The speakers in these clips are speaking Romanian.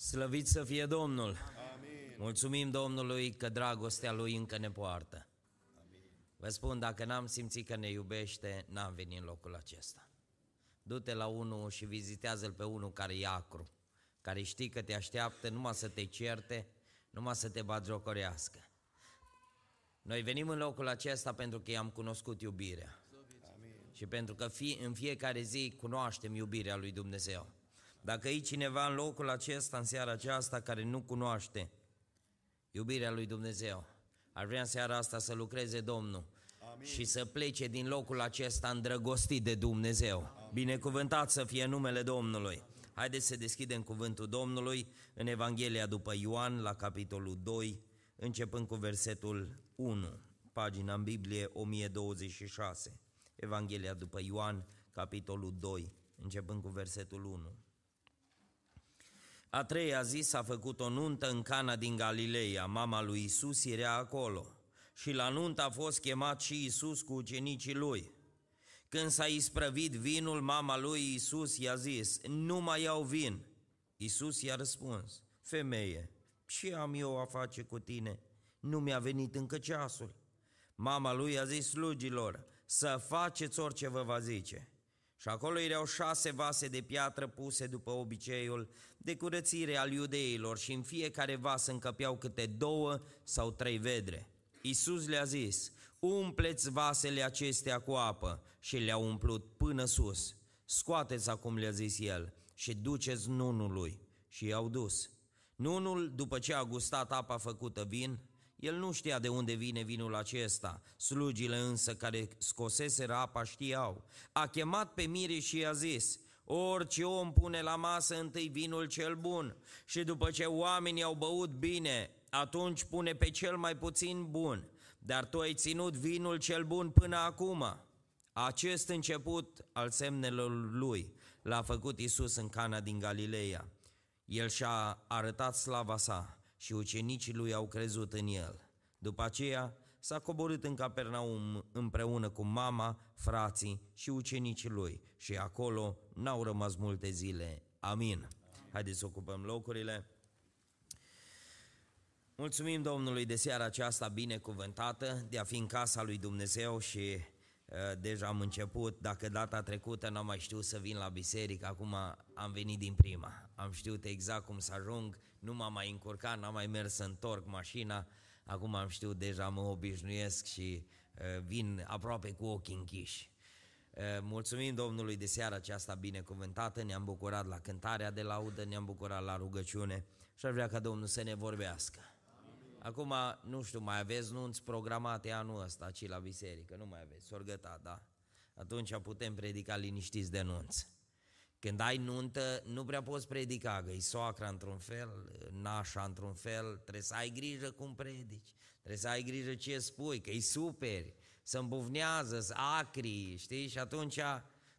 Slăvit să fie Domnul! Amin. Mulțumim Domnului că dragostea Lui încă ne poartă. Amin. Vă spun, dacă n-am simțit că ne iubește, n-am venit în locul acesta. Du-te la unul și vizitează-l pe unul care e acru, care știi că te așteaptă numai să te certe, numai să te bagiocorească. Noi venim în locul acesta pentru că i-am cunoscut iubirea. Amin. Și pentru că fie, în fiecare zi cunoaștem iubirea lui Dumnezeu. Dacă e cineva în locul acesta, în seara aceasta, care nu cunoaște iubirea lui Dumnezeu, ar vrea în seara asta să lucreze Domnul Amin. și să plece din locul acesta îndrăgostit de Dumnezeu. Amin. Binecuvântat să fie numele Domnului. Haideți să deschidem cuvântul Domnului în Evanghelia după Ioan, la capitolul 2, începând cu versetul 1, pagina în Biblie 1026. Evanghelia după Ioan, capitolul 2, începând cu versetul 1. A treia zi s-a făcut o nuntă în Cana din Galileea, mama lui Isus era acolo și la nuntă a fost chemat și Isus cu ucenicii lui. Când s-a isprăvit vinul, mama lui Isus i-a zis, nu mai iau vin. Isus i-a răspuns, femeie, ce am eu a face cu tine? Nu mi-a venit încă ceasul. Mama lui a zis slugilor, să faceți orice vă va zice. Și acolo erau șase vase de piatră puse după obiceiul de curățire al iudeilor și în fiecare vas încăpeau câte două sau trei vedre. Iisus le-a zis, umpleți vasele acestea cu apă și le-au umplut până sus. Scoateți acum, le-a zis el, și duceți nunului. Și i-au dus. Nunul, după ce a gustat apa făcută vin, el nu știa de unde vine vinul acesta, slugile însă care scoseseră apa știau. A chemat pe Mire și i-a zis, orice om pune la masă întâi vinul cel bun și după ce oamenii au băut bine, atunci pune pe cel mai puțin bun, dar tu ai ținut vinul cel bun până acum. Acest început al semnelor lui l-a făcut Isus în Cana din Galileea. El și-a arătat slava sa și ucenicii lui au crezut în el. După aceea s-a coborât în Capernaum împreună cu mama, frații și ucenicii lui și acolo n-au rămas multe zile. Amin. Haideți să ocupăm locurile. Mulțumim Domnului de seara aceasta binecuvântată de a fi în casa lui Dumnezeu și uh, deja am început, dacă data trecută n-am mai știut să vin la biserică, acum am venit din prima. Am știut exact cum să ajung, nu m-am mai încurcat, n-am mai mers să întorc mașina, acum am știut deja, mă obișnuiesc și uh, vin aproape cu ochii închiși. Uh, mulțumim Domnului de seara aceasta binecuvântată, ne-am bucurat la cântarea de laudă, ne-am bucurat la rugăciune și ar vrea ca Domnul să ne vorbească. Acum, nu știu, mai aveți nunți programate anul ăsta aici la biserică, nu mai aveți, sorgăta, da? Atunci putem predica liniștiți de nunți. Când ai nuntă, nu prea poți predica, că e soacra într-un fel, nașa într-un fel, trebuie să ai grijă cum predici, trebuie să ai grijă ce spui, că e super, să îmbuvnează, să acri, știi? Și atunci,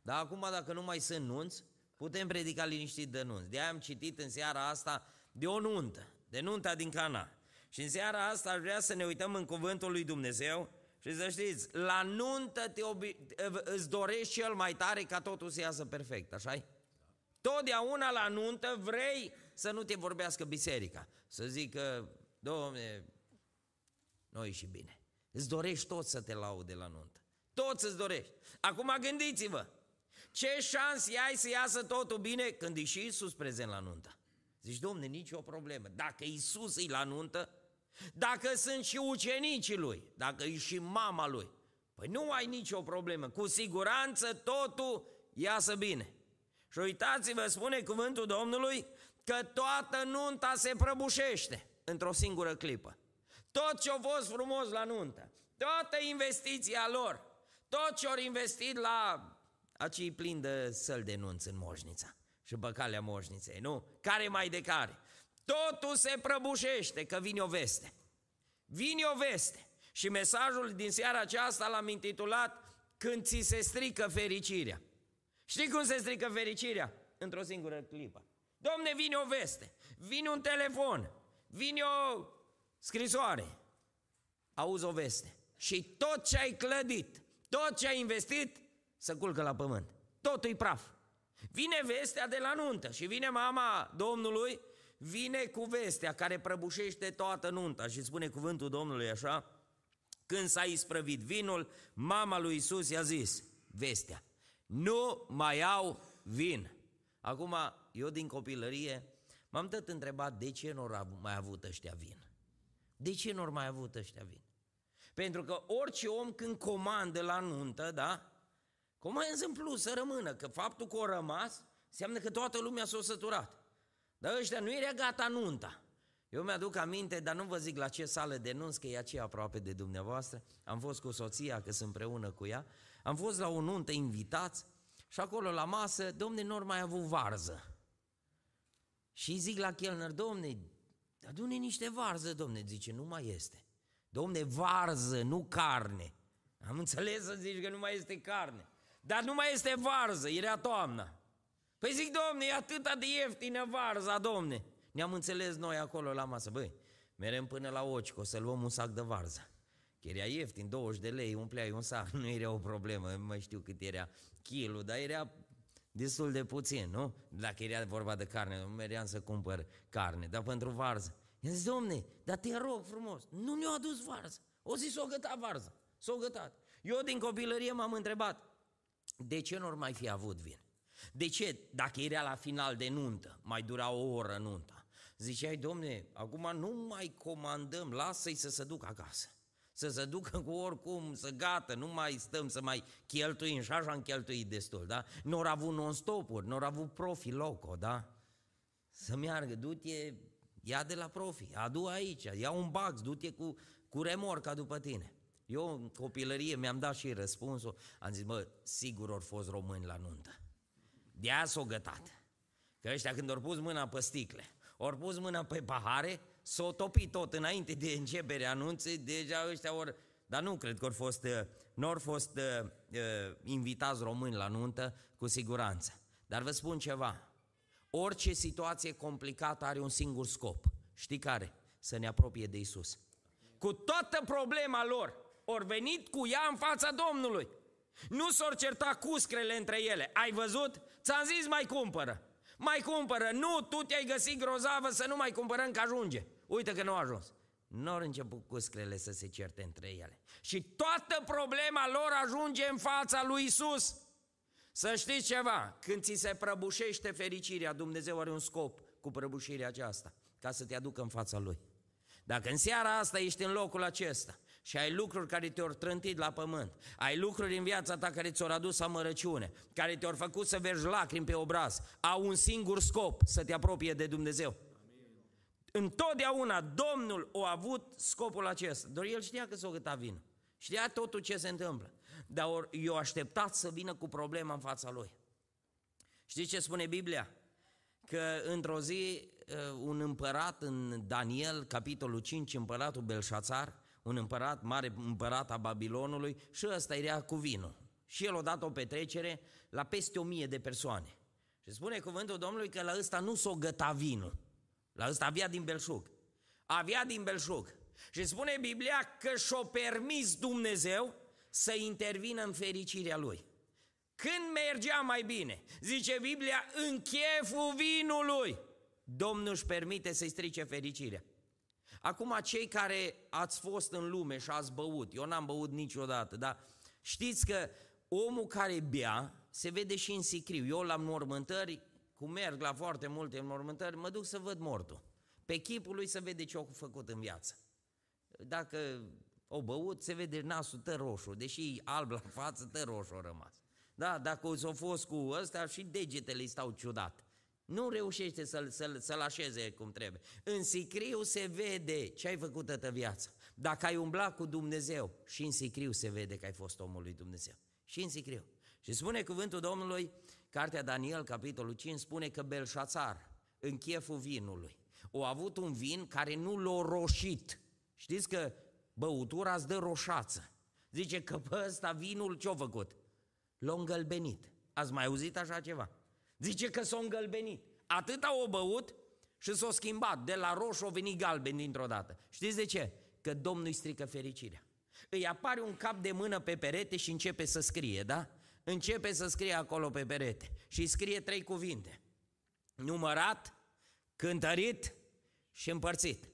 dar acum dacă nu mai sunt nunți, putem predica liniștit de nunți. De-aia am citit în seara asta de o nuntă, de nunta din Cana. Și în seara asta aș vrea să ne uităm în cuvântul lui Dumnezeu și să știți, la nuntă te obi- îți dorești cel mai tare ca totul să iasă perfect, așa -i? Totdeauna la nuntă vrei să nu te vorbească biserica, să zică, domne, noi și bine. Îți dorești tot să te laude la nuntă. Toți îți dorești. Acum gândiți-vă, ce șanse ai să iasă totul bine când e și Iisus prezent la nuntă? Zici, domne, nicio problemă. Dacă Iisus e la nuntă, dacă sunt și ucenicii lui, dacă e și mama lui, păi nu ai nicio problemă. Cu siguranță totul iasă bine. Și uitați-vă, spune cuvântul Domnului, că toată nunta se prăbușește într-o singură clipă. Tot ce-a fost frumos la nuntă, toată investiția lor, tot ce-au investit la acei plin de săl de nunți în moșnița și pe calea moșniței, nu? Care mai de care? Totul se prăbușește că vine o veste. Vine o veste. Și mesajul din seara aceasta l-am intitulat Când ți se strică fericirea. Știi cum se strică fericirea? Într-o singură clipă. Domne, vine o veste, vine un telefon, vine o scrisoare. Auzi o veste. Și tot ce ai clădit, tot ce ai investit, să culcă la pământ. Totul e praf. Vine vestea de la nuntă și vine mama Domnului vine cu vestea care prăbușește toată nunta și spune cuvântul Domnului așa, când s-a isprăvit vinul, mama lui Isus i-a zis, vestea, nu mai au vin. Acum, eu din copilărie m-am tot întrebat de ce nu au mai avut ăștia vin. De ce nu au mai avut ăștia vin? Pentru că orice om când comandă la nuntă, da, comandă în plus să rămână, că faptul că o rămas, înseamnă că toată lumea s-a săturat. Dar ăștia nu era gata nunta. Eu mi-aduc aminte, dar nu vă zic la ce sală de nunți, că e aceea aproape de dumneavoastră. Am fost cu soția, că sunt împreună cu ea. Am fost la o nuntă invitați și acolo la masă, domne, nu mai avut varză. Și zic la chelner, domne, adune niște varză, domne, zice, nu mai este. Domne, varză, nu carne. Am înțeles să zici că nu mai este carne. Dar nu mai este varză, era toamna. Păi zic, domne, e atâta de ieftină varza, domne. Ne-am înțeles noi acolo la masă, băi, merem până la oci, că o să luăm un sac de varză. Că era ieftin, 20 de lei, umpleai un sac, nu era o problemă, nu mai știu cât era kilul, dar era destul de puțin, nu? Dacă era vorba de carne, nu meream să cumpăr carne, dar pentru varză. I-am zis, domne, dar te rog frumos, nu ne-a adus varză. O zis, o gătat varză, s-o gătat. Eu din copilărie m-am întrebat, de ce nu mai fi avut vin? De ce, dacă era la final de nuntă, mai dura o oră nunta, ziceai, domne, acum nu mai comandăm, lasă-i să se ducă acasă. Să se ducă cu oricum, să gata, nu mai stăm să mai cheltuim și așa am cheltuit destul, da? Nu au avut non-stopuri, nu au avut profi loco, da? Să meargă, du-te, ia de la profi, adu aici, ia un bax, du-te cu, cu remorca după tine. Eu în copilărie mi-am dat și răspunsul, am zis, mă, sigur au fost români la nuntă. De aia s-o gătat. Că ăștia când au pus mâna pe sticle, au pus mâna pe pahare, s-o topit tot înainte de începere anunțe, deja ăștia ori... Dar nu cred că au fost, uh, nu au fost uh, uh, invitați români la nuntă, cu siguranță. Dar vă spun ceva, orice situație complicată are un singur scop. Știi care? Să ne apropie de Isus. Cu toată problema lor, ori venit cu ea în fața Domnului. Nu s-or certa cuscrele între ele. Ai văzut? Ți-am zis mai cumpără. Mai cumpără. Nu, tu te-ai găsit grozavă să nu mai cumpărăm că ajunge. Uite că nu a ajuns. Nu au început cuscrele să se certe între ele. Și toată problema lor ajunge în fața lui Isus. Să știți ceva, când ți se prăbușește fericirea, Dumnezeu are un scop cu prăbușirea aceasta, ca să te aducă în fața Lui. Dacă în seara asta ești în locul acesta și ai lucruri care te-au trântit la pământ, ai lucruri în viața ta care ți-au adus amărăciune, care te-au făcut să vergi lacrimi pe obraz, au un singur scop, să te apropie de Dumnezeu. Întotdeauna Domnul a avut scopul acesta, doar El știa că s-o găta vin. Știa totul ce se întâmplă, dar eu așteptat să vină cu problema în fața Lui. Știți ce spune Biblia? Că într-o zi uh, un împărat în Daniel, capitolul 5, împăratul Belșațar, un împărat, mare împărat a Babilonului și ăsta era cu vinul. Și el a dat o petrecere la peste o mie de persoane. Și spune cuvântul Domnului că la ăsta nu s-o găta vinul. La ăsta avea din belșug. Avea din belșug. Și spune Biblia că și-o permis Dumnezeu să intervină în fericirea lui. Când mergea mai bine, zice Biblia, în cheful vinului, Domnul își permite să-i strice fericirea. Acum, cei care ați fost în lume și ați băut, eu n-am băut niciodată, dar știți că omul care bea se vede și în sicriu. Eu la mormântări, cum merg la foarte multe mormântări, mă duc să văd mortul. Pe chipul lui se vede ce a făcut în viață. Dacă o băut, se vede nasul tă roșu, deși alb la față, tă roșu a rămas. Da, dacă s-a fost cu ăsta și degetele îi stau ciudat. Nu reușește să-l, să-l, să-l așeze cum trebuie. În sicriu se vede ce ai făcut toată viața. Dacă ai umblat cu Dumnezeu, și în sicriu se vede că ai fost omul lui Dumnezeu. Și în sicriu. Și spune cuvântul Domnului, Cartea Daniel, capitolul 5, spune că Belșațar, în cheful vinului, a avut un vin care nu l-a roșit. Știți că băutura îți dă roșață. Zice că pe ăsta vinul ce-a făcut? L-a îngălbenit. Ați mai auzit așa ceva? Zice că s-a îngălbenit. Atâta o băut și s-a schimbat. De la roșu a venit galben dintr-o dată. Știți de ce? Că Domnul îi strică fericirea. Îi apare un cap de mână pe perete și începe să scrie, da? Începe să scrie acolo pe perete și scrie trei cuvinte. Numărat, cântărit și împărțit.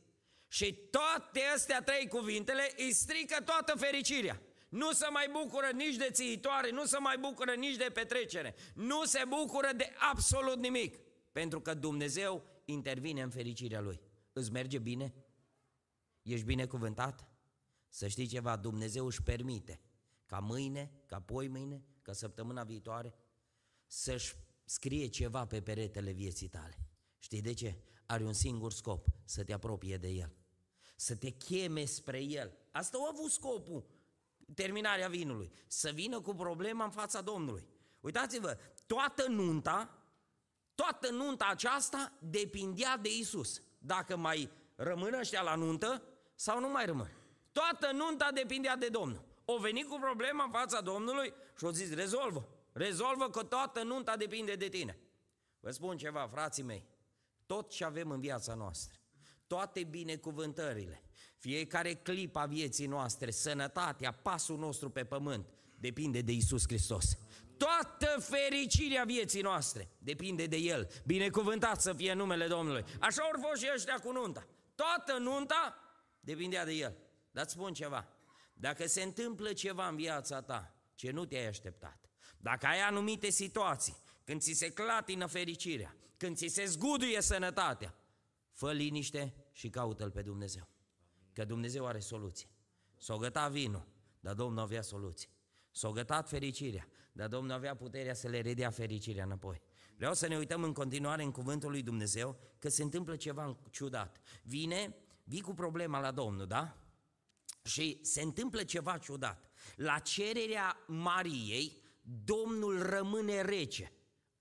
Și toate astea trei cuvintele îi strică toată fericirea. Nu se mai bucură nici de țiitoare, nu se mai bucură nici de petrecere, nu se bucură de absolut nimic, pentru că Dumnezeu intervine în fericirea Lui. Îți merge bine? Ești binecuvântat? Să știi ceva, Dumnezeu își permite ca mâine, ca poi mâine, ca săptămâna viitoare, să-și scrie ceva pe peretele vieții tale. Știi de ce? Are un singur scop, să te apropie de El. Să te cheme spre El. Asta a avut scopul terminarea vinului. Să vină cu problema în fața Domnului. Uitați-vă, toată nunta, toată nunta aceasta depindea de Isus. Dacă mai rămân ăștia la nuntă sau nu mai rămân. Toată nunta depindea de Domnul. O venit cu problema în fața Domnului și o zis, rezolvă. Rezolvă că toată nunta depinde de tine. Vă spun ceva, frații mei, tot ce avem în viața noastră, toate binecuvântările, fiecare clip a vieții noastre, sănătatea, pasul nostru pe pământ, depinde de Isus Hristos. Toată fericirea vieții noastre depinde de El. Binecuvântat să fie numele Domnului. Așa au fost și ăștia cu nunta. Toată nunta depindea de El. Dar spun ceva. Dacă se întâmplă ceva în viața ta ce nu te-ai așteptat, dacă ai anumite situații, când ți se clatină fericirea, când ți se zguduie sănătatea, fă liniște și caută-L pe Dumnezeu. Că Dumnezeu are soluție. S-o găta vinul, dar Domnul avea soluție. S-o gătat fericirea, dar Domnul avea puterea să le redea fericirea înapoi. Vreau să ne uităm în continuare în cuvântul lui Dumnezeu că se întâmplă ceva ciudat. Vine, vii cu problema la Domnul, da? Și se întâmplă ceva ciudat. La cererea Mariei, Domnul rămâne rece.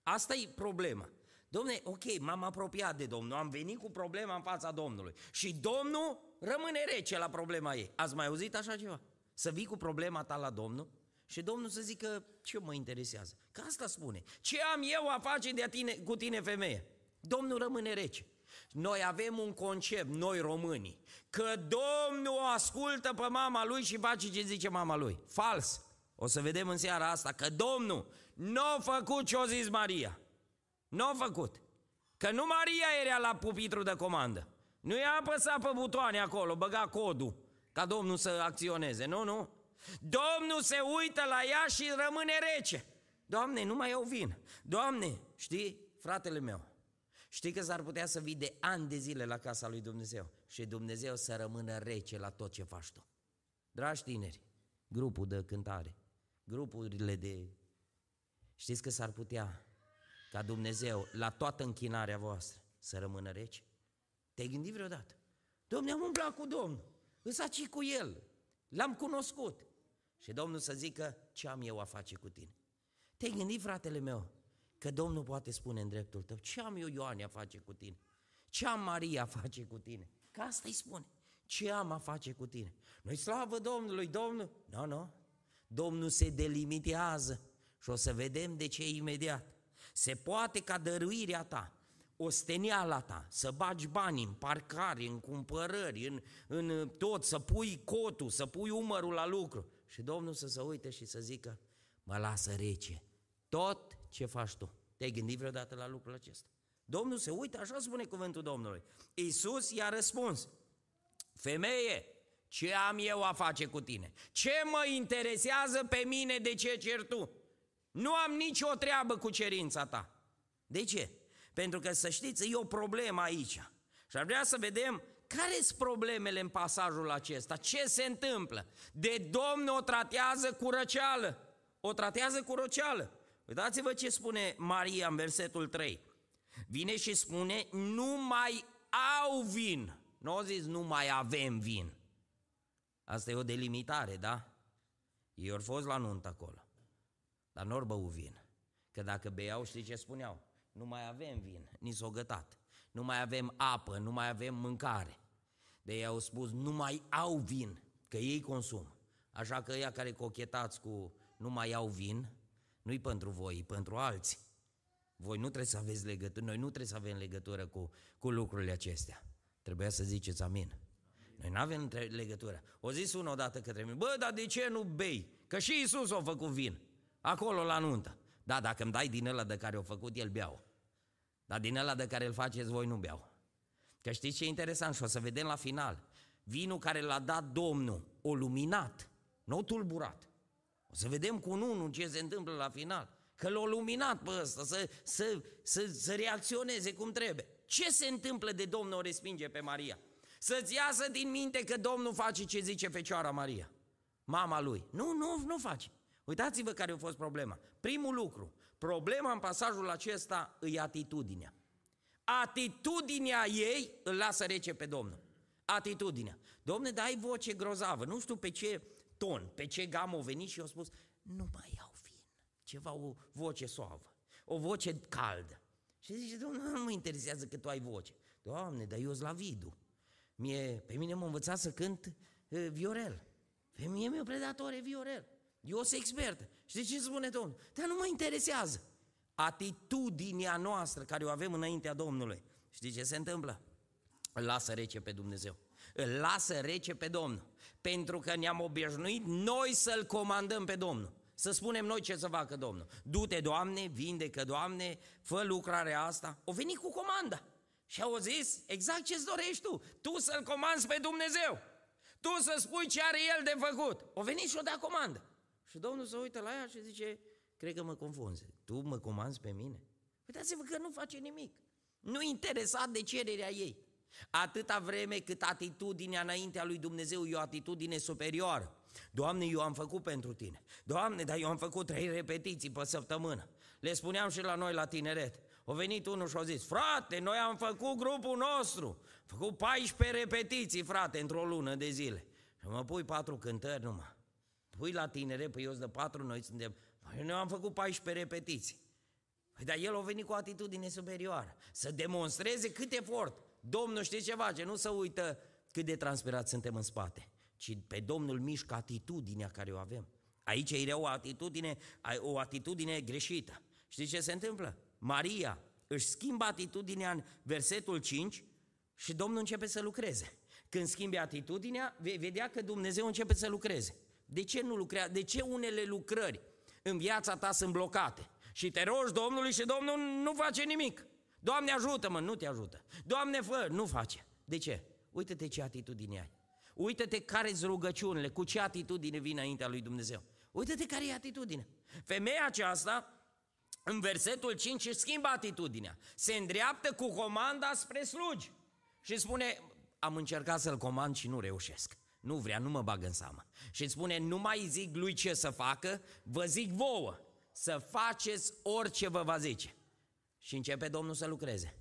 Asta e problema. Domne, ok, m-am apropiat de Domnul, am venit cu problema în fața Domnului și Domnul rămâne rece la problema ei. Ați mai auzit așa ceva? Să vii cu problema ta la Domnul și Domnul să zică ce mă interesează. Că asta spune. Ce am eu a face de tine, cu tine femeie? Domnul rămâne rece. Noi avem un concept, noi românii, că Domnul o ascultă pe mama lui și face ce zice mama lui. Fals. O să vedem în seara asta că Domnul nu a făcut ce a zis Maria. Nu a făcut. Că nu Maria era la pupitru de comandă. Nu i-a apăsat pe butoane acolo, băga codul ca Domnul să acționeze. Nu, nu. Domnul se uită la ea și rămâne rece. Doamne, nu mai iau vin. Doamne, știi, fratele meu, știi că s-ar putea să vii de ani de zile la casa lui Dumnezeu și Dumnezeu să rămână rece la tot ce faci tu. Dragi tineri, grupul de cântare, grupurile de... Știți că s-ar putea ca Dumnezeu la toată închinarea voastră să rămână rece? Te-ai gândit vreodată? Domne, am umblat cu Domnul, îs aici cu El, l-am cunoscut. Și Domnul să zică, ce am eu a face cu tine? Te-ai gândit, fratele meu, că Domnul poate spune în dreptul tău, ce am eu, Ioane, a face cu tine? Ce am Maria a face cu tine? Că asta îi spune. Ce am a face cu tine? Noi slavă Domnului, Domnul? Nu, no, nu. No. Domnul se delimitează și o să vedem de ce imediat. Se poate ca dăruirea ta, osteniala ta, să bagi bani în parcare, în cumpărări, în, în tot, să pui cotul, să pui umărul la lucru. Și Domnul să se uite și să zică, mă lasă rece, tot ce faci tu. Te-ai gândit vreodată la lucrul acesta? Domnul se uită, așa spune cuvântul Domnului. Iisus i-a răspuns, femeie, ce am eu a face cu tine? Ce mă interesează pe mine de ce cer tu? Nu am nicio treabă cu cerința ta. De ce? Pentru că, să știți, e o problemă aici. Și ar vrea să vedem care sunt problemele în pasajul acesta, ce se întâmplă. De Domnul o tratează cu răceală. O tratează cu răceală. Uitați-vă ce spune Maria în versetul 3. Vine și spune, nu mai au vin. Nu au zis, nu mai avem vin. Asta e o delimitare, da? Ei au fost la nuntă acolo. Dar nu băut vin. Că dacă beau, știi ce spuneau? Nu mai avem vin, ni s-o gătat. Nu mai avem apă, nu mai avem mâncare. De ei au spus, nu mai au vin, că ei consumă. Așa că ea care cochetați cu nu mai au vin, nu-i pentru voi, e pentru alții. Voi nu trebuie să aveți legătură, noi nu trebuie să avem legătură cu, cu lucrurile acestea. Trebuia să ziceți amin. Noi nu avem legătură. O zis unul odată către mine, bă, dar de ce nu bei? Că și Isus a făcut vin. Acolo la nuntă. Da, dacă îmi dai din ăla de care o făcut, el beau. Dar din ăla de care îl faceți voi nu beau. Că știți ce e interesant și o să vedem la final. Vinul care l-a dat Domnul, o luminat, nu tulburat. O să vedem cu unul ce se întâmplă la final. Că l-a luminat pe ăsta, să, să, să, să reacționeze cum trebuie. Ce se întâmplă de Domnul o respinge pe Maria? Să-ți iasă din minte că Domnul face ce zice Fecioara Maria, mama lui. Nu, nu, nu face. Uitați-vă care a fost problema. Primul lucru, problema în pasajul acesta e atitudinea. Atitudinea ei îl lasă rece pe Domnul. Atitudinea. Domne, dai voce grozavă. Nu știu pe ce ton, pe ce gamă o venit și a spus, nu mai iau vin. Ceva, o voce suavă, o voce caldă. Și zice, Domnul, nu mă interesează că tu ai voce. Doamne, dar eu la vidu. Mie, pe mine m-a învățat să cânt uh, viorel. Pe mie mi-a predat ore viorel. Eu sunt expert. Și ce spune Domnul? Dar nu mă interesează. Atitudinea noastră care o avem înaintea Domnului. Știi ce se întâmplă? Îl lasă rece pe Dumnezeu. Îl lasă rece pe Domnul. Pentru că ne-am obișnuit noi să-L comandăm pe Domnul. Să spunem noi ce să facă Domnul. Du-te, Doamne, vindecă, Doamne, fă lucrarea asta. O venit cu comanda. Și au zis exact ce-ți dorești tu. Tu să-L comanzi pe Dumnezeu. Tu să spui ce are El de făcut. O venit și o da comandă. Și Domnul se uită la ea și zice, cred că mă confunzi. Tu mă comanzi pe mine? Uitați-vă că nu face nimic. Nu interesat de cererea ei. Atâta vreme cât atitudinea înaintea lui Dumnezeu e o atitudine superioară. Doamne, eu am făcut pentru tine. Doamne, dar eu am făcut trei repetiții pe săptămână. Le spuneam și la noi la tineret. O venit unul și a zis, frate, noi am făcut grupul nostru. Am făcut 14 repetiții, frate, într-o lună de zile. Și mă pui patru cântări numai. Pui la tineret, păi eu de patru, noi suntem... Păi noi am făcut 14 repetiții. Păi dar el a venit cu o atitudine superioară. Să demonstreze cât efort. Domnul știe ce face, nu să uită cât de transpirat suntem în spate, ci pe Domnul mișcă atitudinea care o avem. Aici e o atitudine, o atitudine greșită. Știți ce se întâmplă? Maria își schimbă atitudinea în versetul 5 și Domnul începe să lucreze. Când schimbi atitudinea, vei vedea că Dumnezeu începe să lucreze. De ce nu lucrează? De ce unele lucrări în viața ta sunt blocate? Și te rogi Domnului și Domnul nu face nimic. Doamne ajută-mă, nu te ajută. Doamne fă, nu face. De ce? Uită-te ce atitudine ai. Uită-te care sunt rugăciunile, cu ce atitudine vine înaintea lui Dumnezeu. Uită-te care e atitudine. Femeia aceasta, în versetul 5, își schimbă atitudinea. Se îndreaptă cu comanda spre slugi. Și spune, am încercat să-l comand și nu reușesc. Nu vrea, nu mă bag în seamă. Și spune, nu mai zic lui ce să facă, vă zic vouă, să faceți orice vă va zice. Și începe Domnul să lucreze.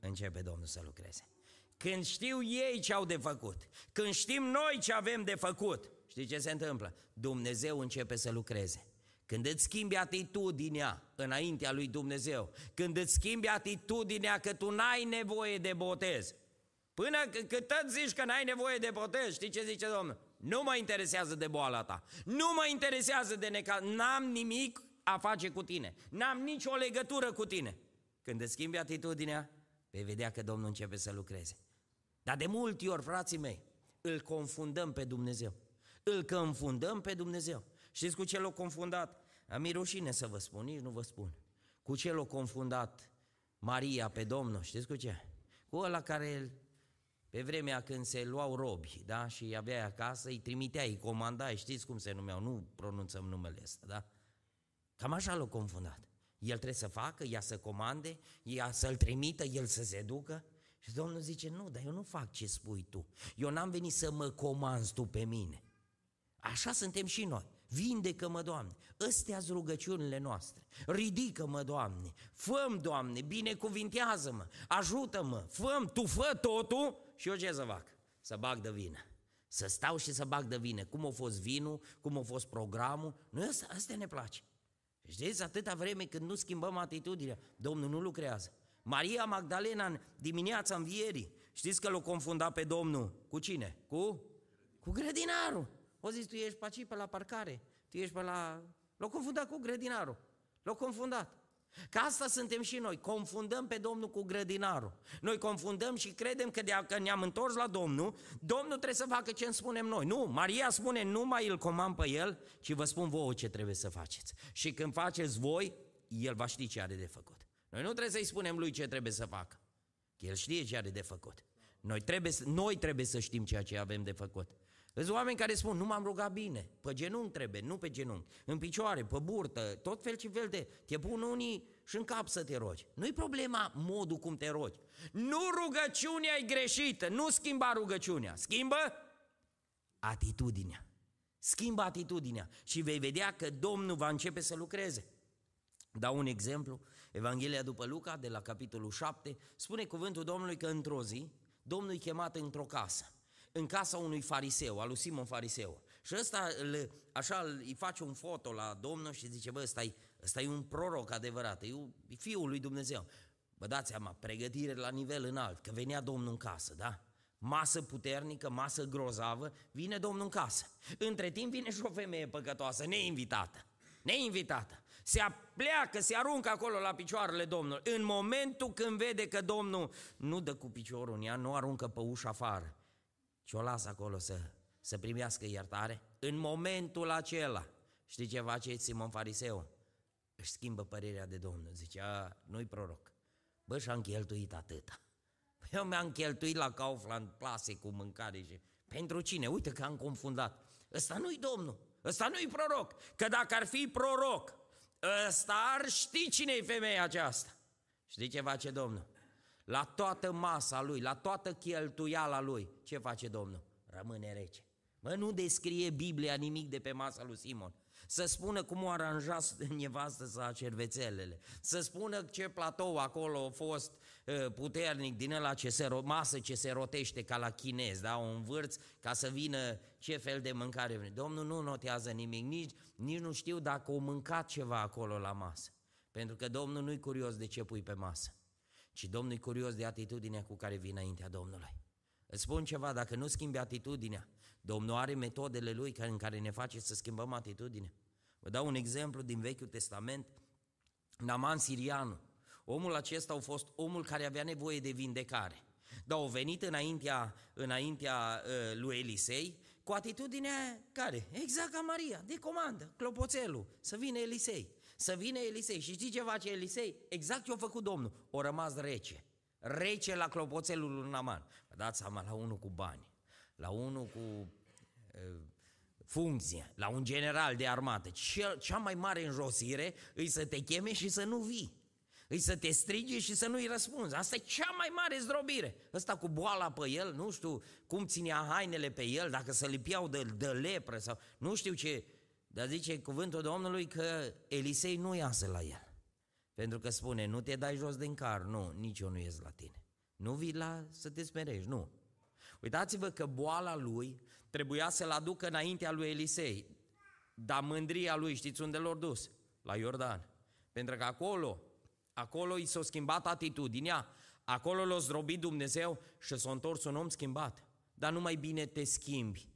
Începe Domnul să lucreze. Când știu ei ce au de făcut, când știm noi ce avem de făcut, știi ce se întâmplă? Dumnezeu începe să lucreze. Când îți schimbi atitudinea înaintea lui Dumnezeu, când îți schimbi atitudinea că tu n-ai nevoie de botez, până cât tot zici că n-ai nevoie de botez, știi ce zice Domnul? Nu mă interesează de boala ta, nu mă interesează de neca, n-am nimic a face cu tine, n-am nicio legătură cu tine. Când îți schimbi atitudinea, vei vedea că Domnul începe să lucreze. Dar de multe ori, frații mei, îl confundăm pe Dumnezeu. Îl confundăm pe Dumnezeu. Știți cu ce l-a confundat? Am rușine să vă spun, nici nu vă spun. Cu ce l-a confundat Maria pe Domnul? Știți cu ce? Cu ăla care pe vremea când se luau robi, da? Și îi aveai acasă, îi trimiteai, îi comandai, știți cum se numeau, nu pronunțăm numele ăsta, da? Cam așa l-a confundat. El trebuie să facă, ea să comande, ea să-l trimită, el să se ducă. Și Domnul zice, nu, dar eu nu fac ce spui tu. Eu n-am venit să mă comanzi tu pe mine. Așa suntem și noi. Vindecă-mă, Doamne. Ăstea sunt rugăciunile noastre. Ridică-mă, Doamne. Făm, Doamne, binecuvintează-mă. Ajută-mă. Făm, tu fă totul și eu ce să fac? Să bag de vină. Să stau și să bag de vină. Cum a fost vinul, cum a fost programul. Noi asta, asta ne place. Știți, atâta vreme când nu schimbăm atitudinea, Domnul nu lucrează. Maria Magdalena în dimineața învierii, știți că l-a confundat pe Domnul cu cine? Cu? Cu grădinarul. O zis, tu ești pe aici, pe la parcare, tu ești pe la... L-a confundat cu grădinarul. L-a confundat. Ca asta suntem și noi, confundăm pe Domnul cu grădinarul. Noi confundăm și credem că dacă ne-am întors la Domnul, Domnul trebuie să facă ce îmi spunem noi. Nu, Maria spune, nu mai îl comand pe el, ci vă spun vouă ce trebuie să faceți. Și când faceți voi, el va ști ce are de făcut. Noi nu trebuie să-i spunem lui ce trebuie să facă. El știe ce are de făcut. Noi trebuie, noi trebuie să știm ceea ce avem de făcut. Sunt oameni care spun, nu m-am rugat bine, pe genunchi trebuie, nu pe genunchi, în picioare, pe burtă, tot fel și fel de... Te pun unii și în cap să te rogi. Nu-i problema modul cum te rogi. Nu rugăciunea e greșită, nu schimba rugăciunea, schimbă atitudinea. Schimbă atitudinea și vei vedea că Domnul va începe să lucreze. Dau un exemplu, Evanghelia după Luca, de la capitolul 7, spune cuvântul Domnului că într-o zi, Domnul e chemat într-o casă, în casa unui fariseu, al lui Simon Fariseu. Și ăsta îl, așa îi face un foto la Domnul și zice, bă, ăsta e, ăsta e un proroc adevărat, e fiul lui Dumnezeu. Vă dați seama, pregătire la nivel înalt, că venea Domnul în casă, da? Masă puternică, masă grozavă, vine Domnul în casă. Între timp vine și o femeie păcătoasă, neinvitată, neinvitată. Se pleacă, se aruncă acolo la picioarele Domnului. În momentul când vede că Domnul nu dă cu piciorul în ea, nu aruncă pe ușa afară, ci o lasă acolo să, să primească iertare, în momentul acela, știi ce face Simon Fariseu? Își schimbă părerea de Domnul, zice, a, nu-i proroc. Bă, și-am cheltuit atâta. Eu mi-am cheltuit la Kaufland plase cu mâncare și... Pentru cine? Uite că am confundat. Ăsta nu-i Domnul, ăsta nu-i proroc. Că dacă ar fi proroc, ăsta ar ști cine e femeia aceasta. Știi ce face Domnul? La toată masa lui, la toată cheltuiala lui, ce face Domnul? Rămâne rece. Mă, nu descrie Biblia nimic de pe masa lui Simon. Să spună cum o aranja nevastă să cervețelele, să spună ce platou acolo a fost uh, puternic din ăla ce se, masă ce se rotește ca la chinez, da? un vârț ca să vină ce fel de mâncare. Domnul nu notează nimic, nici, nici nu știu dacă o mâncat ceva acolo la masă. Pentru că Domnul nu-i curios de ce pui pe masă, ci Domnul e curios de atitudinea cu care vine înaintea Domnului. Îți spun ceva, dacă nu schimbi atitudinea, Domnul are metodele Lui în care ne face să schimbăm atitudinea. Vă dau un exemplu din Vechiul Testament, Naman Sirianu. Omul acesta a fost omul care avea nevoie de vindecare. Dar au venit înaintea, înaintea uh, lui Elisei cu atitudinea care? Exact ca Maria, de comandă, clopoțelul, să vină Elisei. Să vină Elisei. Și știi ce face Elisei? Exact ce a făcut Domnul. O rămas rece. Rece la clopoțelul lui Naman. Vă dați seama, la unul cu bani, la unul cu uh, funcție, la un general de armată, cea mai mare înjosire îi să te cheme și să nu vii. Îi să te strige și să nu-i răspunzi. Asta e cea mai mare zdrobire. Ăsta cu boala pe el, nu știu cum ținea hainele pe el, dacă se lipiau de, de lepră sau nu știu ce. Dar zice cuvântul Domnului că Elisei nu iasă la el. Pentru că spune, nu te dai jos din car, nu, nici eu nu ies la tine. Nu vii la să te smerești, nu. Uitați-vă că boala lui trebuia să-l aducă înaintea lui Elisei. Dar mândria lui, știți unde l-a dus? La Iordan. Pentru că acolo, acolo i s-a schimbat atitudinea, acolo l-a zdrobit Dumnezeu și s-a întors un om schimbat. Dar nu mai bine te schimbi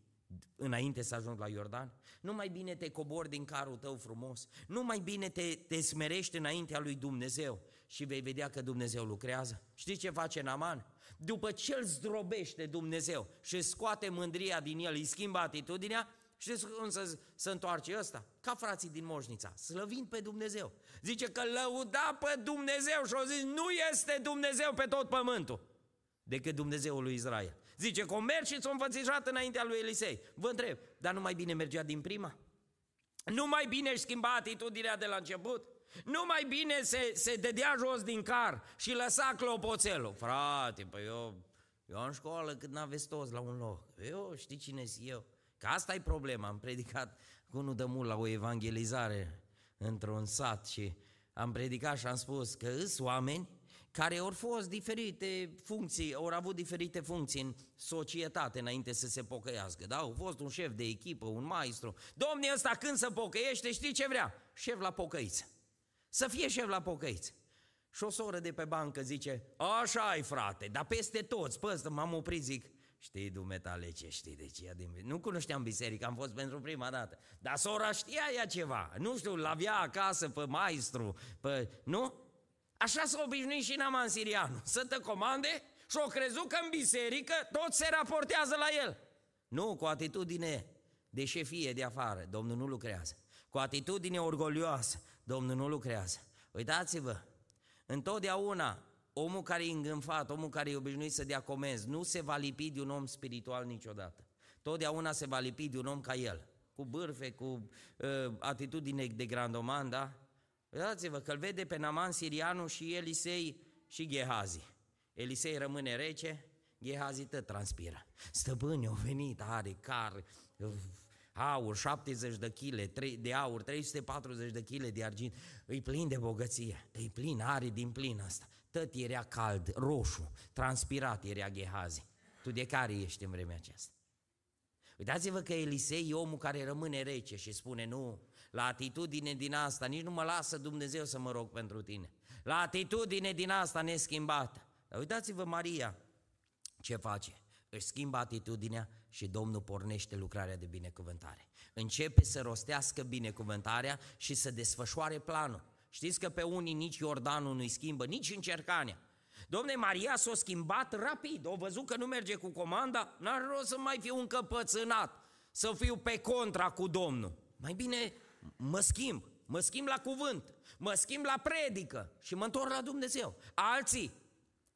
înainte să ajungi la Iordan? Nu mai bine te cobori din carul tău frumos? Nu mai bine te, te smerești înaintea lui Dumnezeu și vei vedea că Dumnezeu lucrează? Știi ce face Naman? După ce îl zdrobește Dumnezeu și scoate mândria din el, îi schimbă atitudinea, știți cum să se întoarce ăsta? Ca frații din Moșnița, slăvind pe Dumnezeu. Zice că lăuda pe Dumnezeu și au zis, nu este Dumnezeu pe tot pământul decât Dumnezeul lui Israel. Zice că o merg și s-o înfățișat înaintea lui Elisei. Vă întreb, dar nu mai bine mergea din prima? Nu mai bine își schimba atitudinea de la început? Nu mai bine se, se dădea jos din car și lăsa clopoțelul. Frate, păi eu, eu în școală când n-aveți toți la un loc. Eu știi cine sunt eu. Că asta e problema. Am predicat cu unul de mult la o evangelizare într-un sat și am predicat și am spus că îs oameni care au fost diferite funcții, au avut diferite funcții în societate înainte să se pocăiască. Da? Au fost un șef de echipă, un maestru. Domnul ăsta când se pocăiește, știi ce vrea? Șef la pocăiță. Să fie șef la pocăiți. Și o soră de pe bancă zice, așa ai frate, dar peste toți, păstă, m-am oprit, zic, știi dumetale ce știi de ce din... Nu cunoșteam biserica, am fost pentru prima dată. Dar sora știa ea ceva, nu știu, l-avea acasă pe maestru, pe... nu? Așa s-a obișnuit și Naman Sirianu, să te comande și o crezut că în biserică tot se raportează la el. Nu, cu atitudine de șefie de afară, Domnul nu lucrează. Cu atitudine orgolioasă, Domnul nu lucrează. Uitați-vă, întotdeauna omul care e îngânfat, omul care e obișnuit să dea comenzi, nu se va lipi de un om spiritual niciodată. Totdeauna se va lipi de un om ca el, cu bârfe, cu uh, atitudine de grandoman, da? Uitați-vă că îl vede pe Naman Sirianul și Elisei și Gehazi. Elisei rămâne rece, Gehazi tot transpiră. Stăpâni, au venit, are car, aur, 70 de kg de aur, 340 de kg de argint, îi plin de bogăție, îi plin, are din plin asta. Tot era cald, roșu, transpirat era Gehazi. Tu de care ești în vremea aceasta? Uitați-vă că Elisei e omul care rămâne rece și spune nu, la atitudine din asta, nici nu mă lasă Dumnezeu să mă rog pentru tine. La atitudine din asta neschimbată. Dar uitați-vă Maria ce face. Își schimbă atitudinea și Domnul pornește lucrarea de binecuvântare. Începe să rostească binecuvântarea și să desfășoare planul. Știți că pe unii nici Iordanul nu-i schimbă, nici încercarea. Domne, Maria s-a schimbat rapid, o văzut că nu merge cu comanda, n-ar rost să mai fiu încăpățânat, să fiu pe contra cu Domnul. Mai bine mă schimb, mă schimb la cuvânt, mă schimb la predică și mă întorc la Dumnezeu. Alții,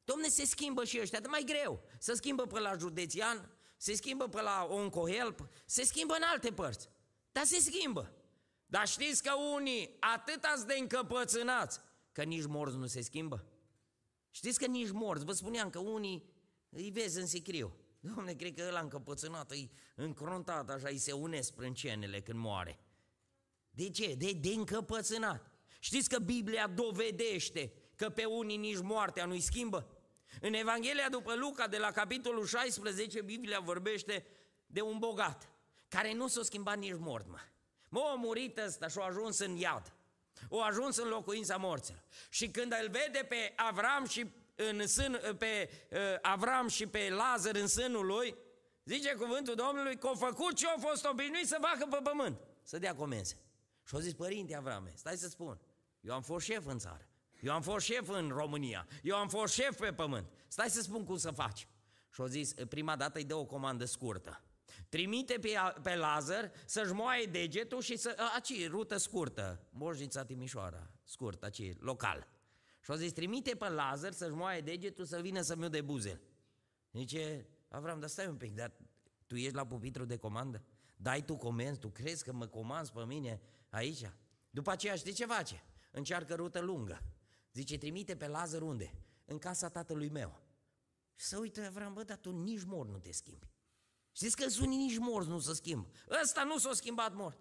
domne, se schimbă și ăștia, de mai greu. Se schimbă pe la județian, se schimbă pe la OncoHelp, se schimbă în alte părți. Dar se schimbă. Dar știți că unii atât ați de încăpățânați că nici morți nu se schimbă? Știți că nici morți, vă spuneam că unii îi vezi în sicriu. Domne, cred că ăla încăpățânat, îi încrontat așa, îi se unesc sprâncenele când moare. De ce? De, de încăpățânat. Știți că Biblia dovedește că pe unii nici moartea nu-i schimbă? În Evanghelia după Luca, de la capitolul 16, Biblia vorbește de un bogat, care nu s-a schimbat nici mort, mă. Mă, a murit ăsta și a ajuns în iad. O ajuns în locuința morților. Și când îl vede pe Avram și în sân, pe uh, Avram și pe Lazar în sânul lui, zice cuvântul Domnului că a făcut ce a fost obișnuit să facă pe pământ, să dea comenzi. Și a zis, părinte Avrame, stai să spun, eu am fost șef în țară, eu am fost șef în România, eu am fost șef pe pământ, stai să spun cum să faci. Și a zis, prima dată îi dă o comandă scurtă. Trimite pe, pe Lazar să-și moaie degetul și să... Aci, rută scurtă, Moșnița Timișoara, scurt, aci, local. Și a zis, trimite pe Lazar să-și moaie degetul să vină să-mi de buzel. Zice, Avram, dar stai un pic, dar tu ești la pupitru de comandă? Dai tu comenzi, tu crezi că mă comanzi pe mine aici? După aceea știi ce face? Încearcă rută lungă. Zice, trimite pe Lazar unde? În casa tatălui meu. Și să uită Avram, bă, dar tu nici mor nu te schimbi. Știți că sunt nici morți nu se schimbă. Ăsta nu s-a schimbat mort.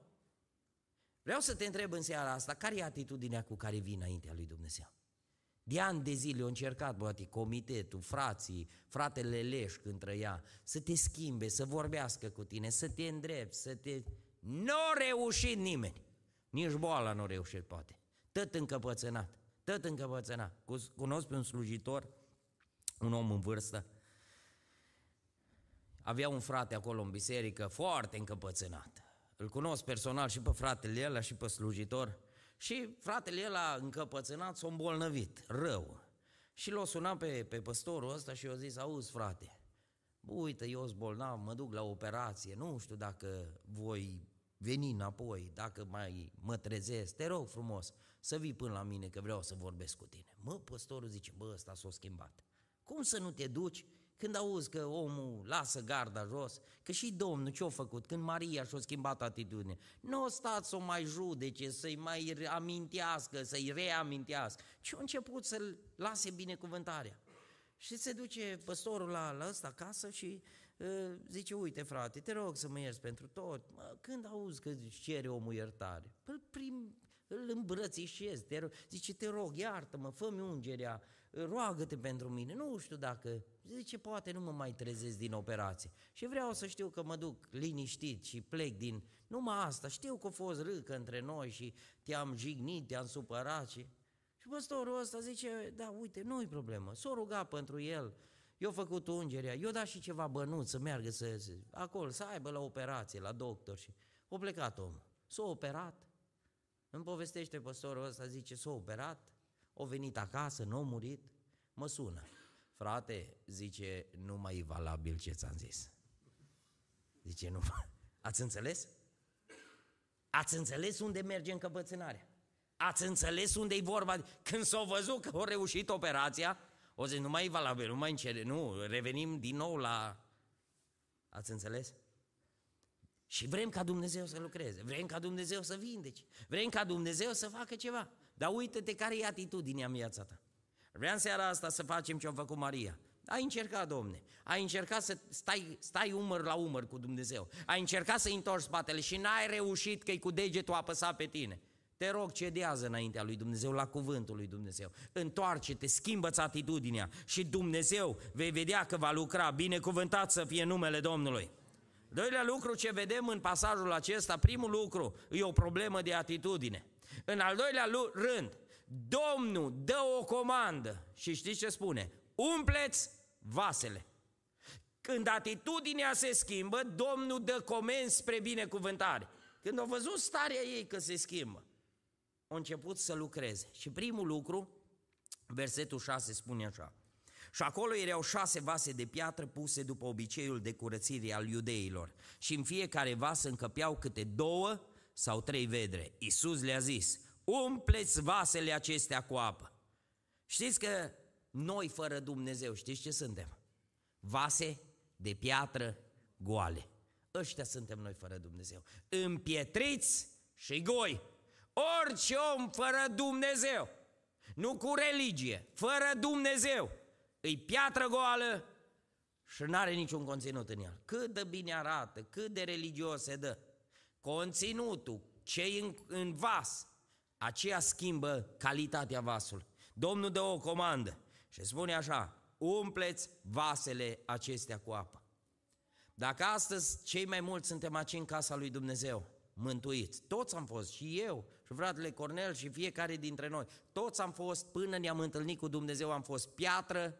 Vreau să te întreb în seara asta, care e atitudinea cu care vii înaintea lui Dumnezeu? De ani de zile au încercat, poate, comitetul, frații, fratele Leș când trăia, să te schimbe, să vorbească cu tine, să te îndrepți, să te... Nu a reușit nimeni. Nici boala nu a reușit, poate. Tot încăpățânat, tot încăpățânat. Cunosc pe un slujitor, un om în vârstă, avea un frate acolo în biserică foarte încăpățânat. Îl cunosc personal și pe fratele ăla și pe slujitor. Și fratele ăla încăpățânat s-a îmbolnăvit, rău. Și l-a sunat pe, pe păstorul ăsta și i-a zis, auzi frate, uite, eu sunt bolnav, mă duc la operație, nu știu dacă voi veni înapoi, dacă mai mă trezesc, te rog frumos să vii până la mine că vreau să vorbesc cu tine. Mă, păstorul zice, bă, ăsta s-a schimbat. Cum să nu te duci când auzi că omul lasă garda jos, că și Domnul ce-a făcut când Maria și-a schimbat atitudine, nu o stați să o mai judece, să-i mai amintească, să-i reamintească, ci a început să-l lase binecuvântarea. Și se duce păstorul la, la ăsta acasă și uh, zice, uite frate, te rog să mă ierți pentru tot. Mă, când auzi că îți cere omul iertare, îl, prim, îl îmbrățișezi, te rog, zice, te rog, iartă-mă, fă-mi ungerea, roagă-te pentru mine, nu știu dacă, zice, poate nu mă mai trezesc din operație. Și vreau să știu că mă duc liniștit și plec din, numai asta, știu că a fost râcă între noi și te-am jignit, te-am supărat și... Și păstorul ăsta zice, da, uite, nu-i problemă, s-o ruga pentru el, eu făcut ungerea, eu dat și ceva bănuți să meargă să, să, acolo, să aibă la operație, la doctor și... O plecat omul, s-a operat, îmi povestește păstorul ăsta, zice, s-a operat, o venit acasă, nu a murit, mă sună. Frate, zice, nu mai e valabil ce ți-am zis. Zice, nu, ați înțeles? Ați înțeles unde merge încăpățânarea? Ați înțeles unde e vorba? Când s-a văzut că a reușit operația, O zi, nu mai e valabil, nu mai încere, nu, revenim din nou la... Ați înțeles? Și vrem ca Dumnezeu să lucreze, vrem ca Dumnezeu să vindeci, vrem ca Dumnezeu să facă ceva. Dar uite-te care e atitudinea în viața ta. Vreau seara asta să facem ce a făcut Maria. Ai încercat, domne, ai încercat să stai, stai umăr la umăr cu Dumnezeu, ai încercat să întorci spatele și n-ai reușit că-i cu degetul apăsat pe tine. Te rog, cedează înaintea lui Dumnezeu, la cuvântul lui Dumnezeu. Întoarce-te, schimbă-ți atitudinea și Dumnezeu vei vedea că va lucra. Binecuvântat să fie numele Domnului. Doilea lucru ce vedem în pasajul acesta, primul lucru, e o problemă de atitudine. În al doilea rând, Domnul dă o comandă și știți ce spune? Umpleți vasele. Când atitudinea se schimbă, Domnul dă comenzi spre binecuvântare. Când au văzut starea ei că se schimbă, au început să lucreze. Și primul lucru, versetul 6 spune așa. Și acolo erau șase vase de piatră puse după obiceiul de curățire al iudeilor. Și în fiecare vas încăpeau câte două sau trei vedre. Iisus le-a zis, umpleți vasele acestea cu apă. Știți că noi fără Dumnezeu, știți ce suntem? Vase de piatră goale. Ăștia suntem noi fără Dumnezeu. Împietriți și goi. Orice om fără Dumnezeu, nu cu religie, fără Dumnezeu, îi piatră goală și nu are niciun conținut în el. Cât de bine arată, cât de religios se dă. Conținutul, ce în, în vas, aceea schimbă calitatea vasului. Domnul dă o comandă și spune așa, umpleți vasele acestea cu apă. Dacă astăzi cei mai mulți suntem aici în casa lui Dumnezeu, mântuiți, toți am fost, și eu, și fratele Cornel, și fiecare dintre noi, toți am fost, până ne-am întâlnit cu Dumnezeu, am fost piatră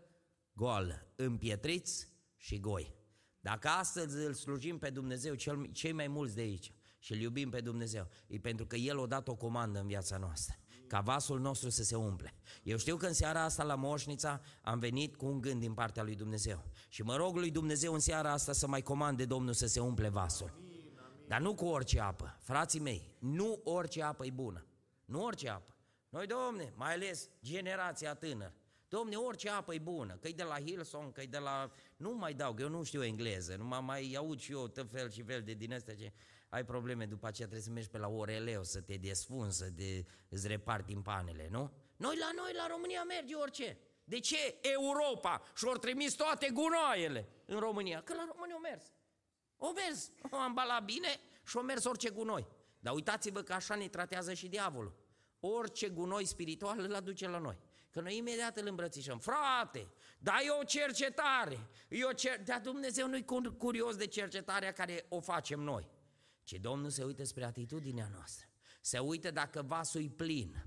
goală, împietriți și goi. Dacă astăzi îl slujim pe Dumnezeu, cel, cei mai mulți de aici, și îl iubim pe Dumnezeu, e pentru că El a dat o comandă în viața noastră, ca vasul nostru să se umple. Eu știu că în seara asta la Moșnița am venit cu un gând din partea lui Dumnezeu și mă rog lui Dumnezeu în seara asta să mai comande Domnul să se umple vasul. Dar nu cu orice apă, frații mei, nu orice apă e bună, nu orice apă. Noi, domne, mai ales generația tânără, Domne, orice apă e bună, că e de la Hillsong, că e de la... Nu mai dau, că eu nu știu engleză, nu mai aud și eu tot fel și fel de din astea ce ai probleme, după aceea trebuie să mergi pe la oreleu, să te desfunzi, să te, îți repari timpanele, nu? Noi la noi, la România merge orice. De ce Europa și-au trimis toate gunoaiele în România? Că la România au mers. O mers, o ambalat bine și o mers orice gunoi. Dar uitați-vă că așa ne tratează și diavolul. Orice gunoi spiritual îl aduce la noi. Că noi imediat îl îmbrățișăm. Frate, dar e o cercetare. E o cer... Dar Dumnezeu nu-i curios de cercetarea care o facem noi. Ci Domnul se uită spre atitudinea noastră. Se uită dacă vasul e plin.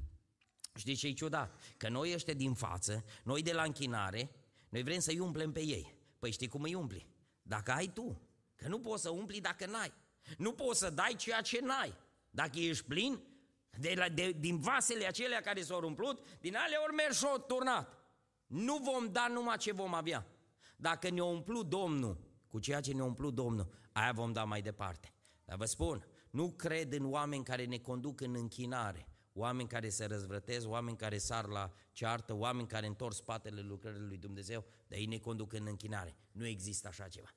Știți ce e ciudat? Că noi ăștia din față, noi de la închinare, noi vrem să-i umplem pe ei. Păi știi cum îi umpli? Dacă ai tu. Că nu poți să umpli dacă n-ai. Nu poți să dai ceea ce n-ai. Dacă ești plin, de la, de, din vasele acelea care s-au umplut, din alea ori mers și turnat. Nu vom da numai ce vom avea. Dacă ne-a umplut Domnul cu ceea ce ne-a umplut Domnul, aia vom da mai departe. Dar vă spun, nu cred în oameni care ne conduc în închinare, oameni care se răzvrătesc, oameni care sar la ceartă, oameni care întorc spatele lucrării lui Dumnezeu, dar ei ne conduc în închinare. Nu există așa ceva.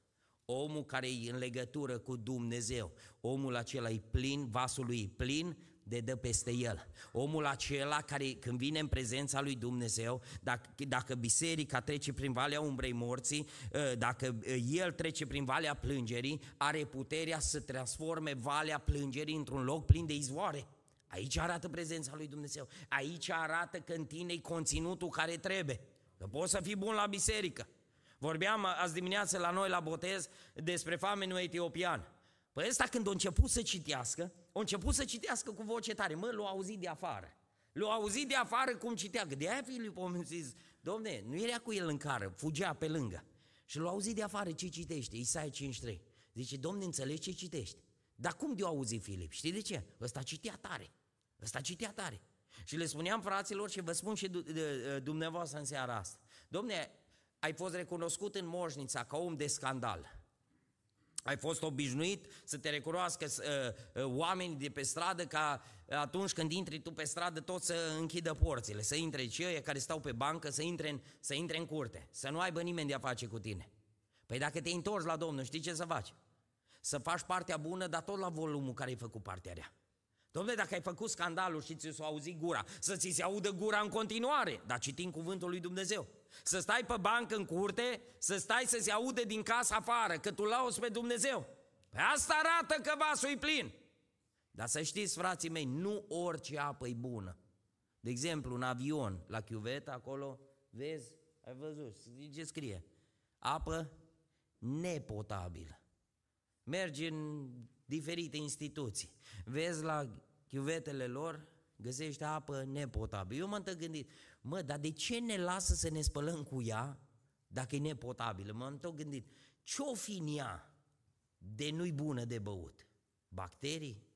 Omul care e în legătură cu Dumnezeu, omul acela e plin, vasul lui e plin, de dă peste el. Omul acela care când vine în prezența lui Dumnezeu, dacă, dacă biserica trece prin valea umbrei morții, ă, dacă ă, el trece prin valea plângerii, are puterea să transforme valea plângerii într-un loc plin de izvoare. Aici arată prezența lui Dumnezeu. Aici arată că în tine e conținutul care trebuie. Că poți să fii bun la biserică. Vorbeam azi dimineață la noi la botez despre famenul etiopian. Păi ăsta când a început să citească, a început să citească cu voce tare. Mă, l-a auzit de afară. L-a auzit de afară cum citea. De aia Filip a zis, domne, nu era cu el în cară, fugea pe lângă. Și l-a auzit de afară ce citește, Isaia 5.3. Zice, domne, înțelegi ce citești? Dar cum de-o auzit Filip? Știi de ce? Ăsta citea tare. Ăsta citea tare. Și le spuneam fraților și vă spun și dumneavoastră în seara asta. Domne, ai fost recunoscut în moșnița ca om de scandal. ai fost obișnuit să te recunoască uh, uh, oamenii de pe stradă ca atunci când intri tu pe stradă tot să închidă porțile, să intre cei care stau pe bancă, să intre, în, să intre în curte, să nu aibă nimeni de a face cu tine. Păi dacă te întorci la Domnul, știi ce să faci? Să faci partea bună, dar tot la volumul care ai făcut partea rea. Domnule, dacă ai făcut scandalul și ți s-a auzit gura, să ți se audă gura în continuare, dar citim cuvântul lui Dumnezeu. Să stai pe bancă în curte, să stai să se aude din casa afară, că tu lauzi pe Dumnezeu. Pe asta arată că vasul e plin. Dar să știți, frații mei, nu orice apă e bună. De exemplu, un avion la chiuvetă, acolo, vezi, ai văzut, ce scrie? Apă nepotabilă. Mergi în diferite instituții. Vezi la chiuvetele lor, găsești apă nepotabilă. Eu m-am gândit, mă, dar de ce ne lasă să ne spălăm cu ea dacă e nepotabilă? M-am tot gândit, ce-o fi în ea de nu-i bună de băut? Bacterii?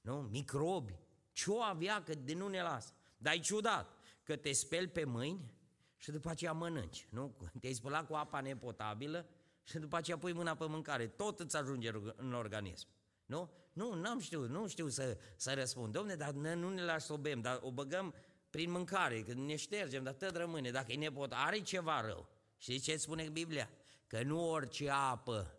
Nu? Microbi? Ce-o avea că de nu ne lasă? Dar e ciudat că te speli pe mâini și după aceea mănânci, nu? Te-ai spălat cu apa nepotabilă și după aceea pui mâna pe mâncare, tot îți ajunge în organism. Nu? Nu, n-am știut, nu știu să, să răspund. Domne, dar nu ne lași să o bem, dar o băgăm prin mâncare, că ne ștergem, dar tot rămâne. Dacă e nepot, are ceva rău. Știți ce spune Biblia? Că nu orice apă,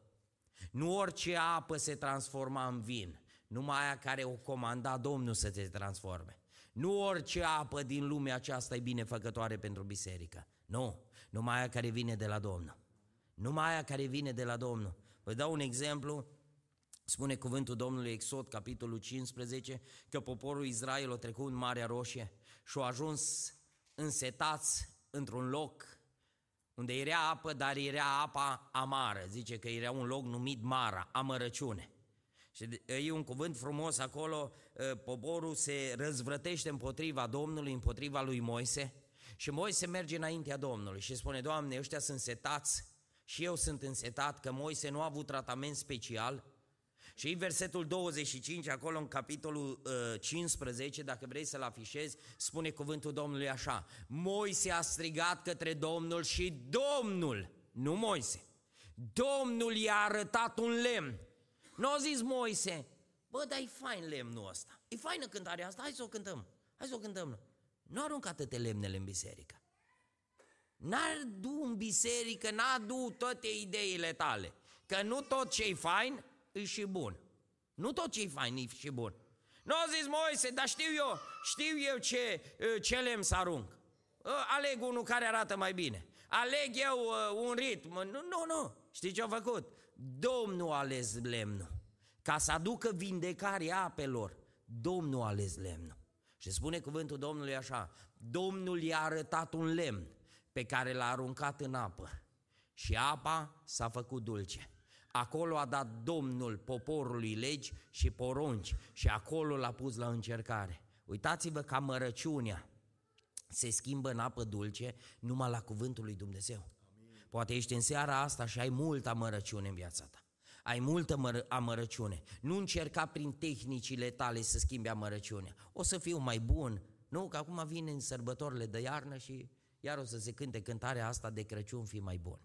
nu orice apă se transforma în vin, numai aia care o comanda Domnul să te transforme. Nu orice apă din lumea aceasta e binefăcătoare pentru biserică. Nu, numai aia care vine de la Domnul. Numai aia care vine de la Domnul. Vă dau un exemplu, spune cuvântul Domnului Exod, capitolul 15, că poporul Israel a trecut în Marea Roșie și a ajuns însetați într-un loc unde era apă, dar era apa amară. Zice că era un loc numit Mara, amărăciune. Și e un cuvânt frumos acolo, ă, poporul se răzvrătește împotriva Domnului, împotriva lui Moise și Moise merge înaintea Domnului și spune, Doamne, ăștia sunt setați și eu sunt însetat că Moise nu a avut tratament special. Și versetul 25, acolo în capitolul uh, 15, dacă vrei să-l afișezi, spune cuvântul Domnului așa, Moise a strigat către Domnul și Domnul, nu Moise, Domnul i-a arătat un lemn. Nu a zis Moise, bă, dar e fain lemnul ăsta, e faină cântarea asta, hai să o cântăm, hai să o cântăm. Nu aruncă atâtea lemnele în biserică. N-ar du în biserică, n-a du toate ideile tale. Că nu tot ce-i fain e și bun. Nu tot ce-i fain e și bun. Nu a zis Moise, dar știu eu, știu eu ce, ce lemn să arunc. Aleg unul care arată mai bine. Aleg eu un ritm. Nu, nu, nu. Știi ce a făcut? Domnul a ales lemnul. Ca să aducă vindecarea apelor, Domnul a ales lemnul. Și spune cuvântul Domnului așa, Domnul i-a arătat un lemn pe care l-a aruncat în apă și apa s-a făcut dulce. Acolo a dat Domnul poporului legi și porunci și acolo l-a pus la încercare. Uitați-vă că amărăciunea se schimbă în apă dulce numai la cuvântul lui Dumnezeu. Amin. Poate ești în seara asta și ai multă amărăciune în viața ta. Ai multă măr- amărăciune. Nu încerca prin tehnicile tale să schimbi amărăciunea. O să fiu mai bun. Nu, că acum vine în sărbătorile de iarnă și iar o să se cânte cântarea asta de Crăciun fi mai bun.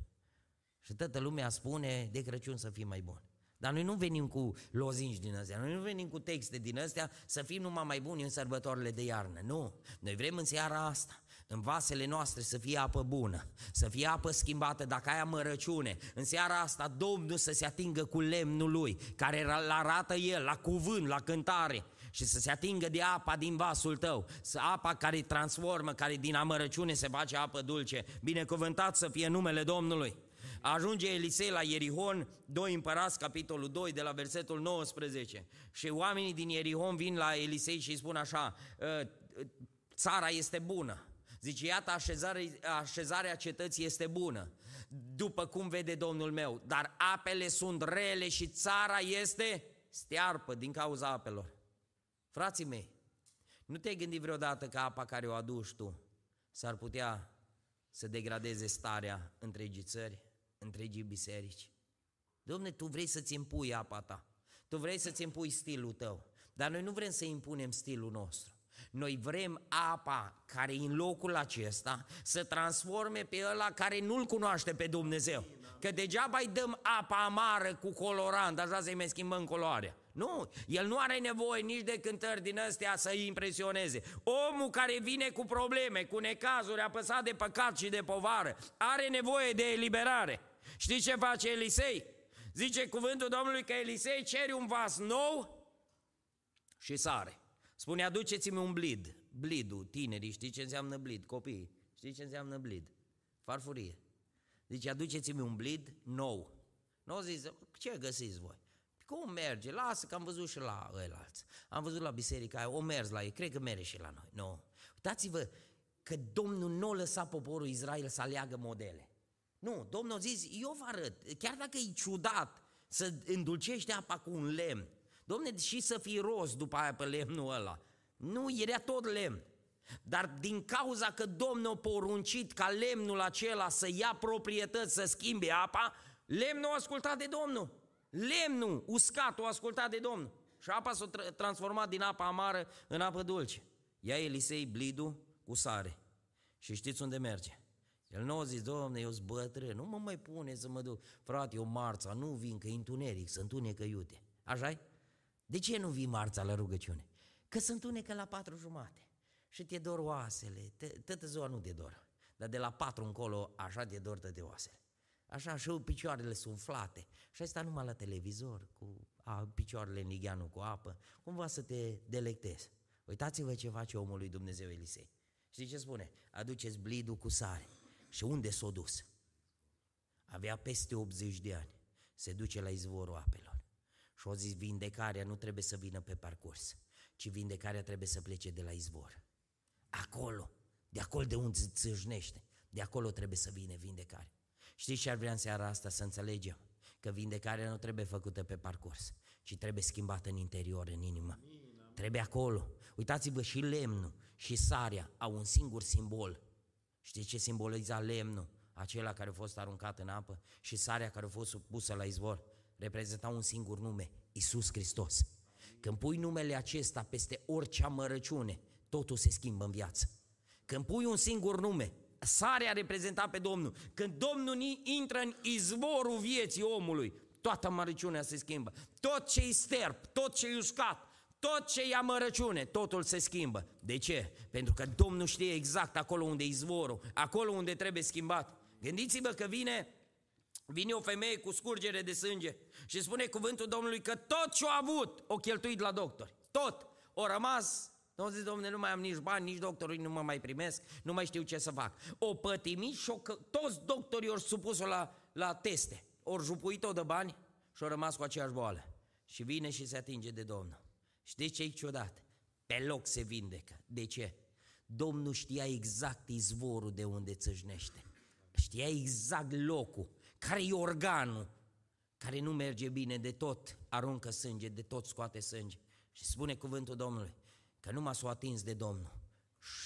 Și toată lumea spune de Crăciun să fii mai bun. Dar noi nu venim cu lozinci din astea, noi nu venim cu texte din astea să fim numai mai buni în sărbătorile de iarnă. Nu, noi vrem în seara asta, în vasele noastre să fie apă bună, să fie apă schimbată, dacă ai amărăciune, în seara asta Domnul să se atingă cu lemnul lui, care îl arată El, la cuvânt, la cântare, și să se atingă de apa din vasul tău, să apa care transformă, care din amărăciune se face apă dulce. Binecuvântat să fie numele Domnului. Ajunge Elisei la Ierihon, 2 împărați, capitolul 2, de la versetul 19. Și oamenii din Ierihon vin la Elisei și îi spun așa, ă, țara este bună. Zice, iată, așezarea, așezarea cetății este bună, după cum vede Domnul meu, dar apele sunt rele și țara este stearpă din cauza apelor. Frații mei, nu te-ai gândit vreodată că apa care o aduci tu s-ar putea să degradeze starea întregii țări, întregii biserici? Domne, tu vrei să-ți impui apa ta, tu vrei să-ți impui stilul tău, dar noi nu vrem să impunem stilul nostru. Noi vrem apa care în locul acesta să transforme pe ăla care nu-L cunoaște pe Dumnezeu că degeaba îi dăm apa amară cu colorant, așa să-i mai schimbăm culoarea. Nu, el nu are nevoie nici de cântări din astea să-i impresioneze. Omul care vine cu probleme, cu necazuri, apăsat de păcat și de povară, are nevoie de eliberare. Știți ce face Elisei? Zice cuvântul Domnului că Elisei cere un vas nou și sare. Spune, aduceți-mi un blid. Blidul, tinerii, știi ce înseamnă blid? Copii, știi ce înseamnă blid? Farfurie. Zice, aduceți-mi un blid nou. Nu zis, ce găsiți voi? Cum merge? Lasă că am văzut și la ăilalți. Am văzut la biserica aia, o mers la ei, cred că merge și la noi. Nu. No. Uitați-vă că Domnul nu lăsa poporul Israel să aleagă modele. Nu, Domnul a zis, eu vă arăt, chiar dacă e ciudat să îndulcești apa cu un lemn, Domne, și să fii rost după aia pe lemnul ăla. Nu, era tot lemn. Dar din cauza că Domnul a poruncit ca lemnul acela să ia proprietăți, să schimbe apa, lemnul a ascultat de Domnul. Lemnul uscat a ascultat de Domnul. Și apa s-a transformat din apă amară în apă dulce. Ia Elisei blidul cu sare. Și știți unde merge? El nu a zis, Doamne, eu sunt bătrân, nu mă mai pune să mă duc. Frate, eu marța, nu vin, că e întuneric, să întunecă iute. așa -i? De ce nu vii marța la rugăciune? Că se întunecă la patru jumate și te dor oasele, toată ziua nu te dor, dar de la patru încolo așa te dor toate oasele. Așa și picioarele sunt umflate și ai stat numai la televizor cu a, picioarele în ligheanul cu apă, cumva să te delectezi. Uitați-vă ce face omul lui Dumnezeu Elisei. Știți ce spune? Aduceți blidul cu sare. Și unde s-a dus? Avea peste 80 de ani. Se duce la izvorul apelor. Și o zis, vindecarea nu trebuie să vină pe parcurs, ci vindecarea trebuie să plece de la izvor. Acolo, de acolo de unde țâșnește, de acolo trebuie să vină vindecarea. Știți ce ar vrea în seara asta să înțelegem? Că vindecarea nu trebuie făcută pe parcurs, ci trebuie schimbată în interior, în inimă. Trebuie acolo. Uitați-vă și lemnul și sarea au un singur simbol. Știți ce simboliza lemnul? Acela care a fost aruncat în apă și sarea care a fost pusă la izvor reprezenta un singur nume, Isus Hristos. Când pui numele acesta peste orice amărăciune, totul se schimbă în viață. Când pui un singur nume, sarea reprezentat pe Domnul, când Domnul intră în izvorul vieții omului, toată amărăciunea se schimbă. Tot ce-i sterp, tot ce-i uscat, tot ce e amărăciune, totul se schimbă. De ce? Pentru că Domnul știe exact acolo unde e izvorul, acolo unde trebuie schimbat. Gândiți-vă că vine Vine o femeie cu scurgere de sânge și spune cuvântul Domnului că tot ce a avut o cheltuit la doctor. Tot. O rămas nu zice, domnule, nu mai am nici bani, nici doctorii nu mă mai primesc, nu mai știu ce să fac. O pătimit și o, că toți doctorii au supus-o la, la teste. Ori jupuit-o de bani și au rămas cu aceeași boală. Și vine și se atinge de Domnul. Știți ce e ciudat? Pe loc se vindecă. De ce? Domnul știa exact izvorul de unde țâșnește. Știa exact locul care e organul care nu merge bine de tot, aruncă sânge, de tot scoate sânge. Și spune cuvântul Domnului că nu m-a s-o atins de Domnul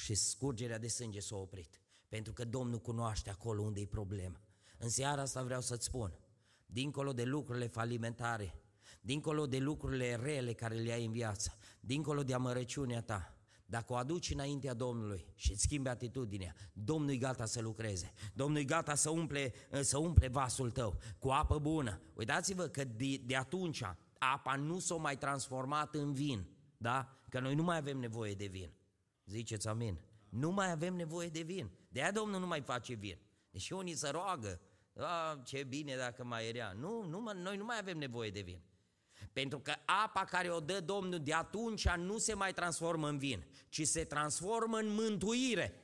și scurgerea de sânge s-a oprit. Pentru că Domnul cunoaște acolo unde e problema. În seara asta vreau să-ți spun, dincolo de lucrurile falimentare, dincolo de lucrurile rele care le ai în viață, dincolo de amărăciunea ta, dacă o aduci înaintea Domnului și îți schimbi atitudinea, Domnul e gata să lucreze. Domnul e gata să umple, să umple vasul tău cu apă bună. Uitați-vă că de, de atunci apa nu s-a mai transformat în vin, da? Că noi nu mai avem nevoie de vin. Ziceți amin. Nu mai avem nevoie de vin. De aia Domnul nu mai face vin. Deși unii se roagă, a, ce bine dacă mai era. Nu, nu, noi nu mai avem nevoie de vin. Pentru că apa care o dă Domnul de atunci nu se mai transformă în vin, ci se transformă în mântuire.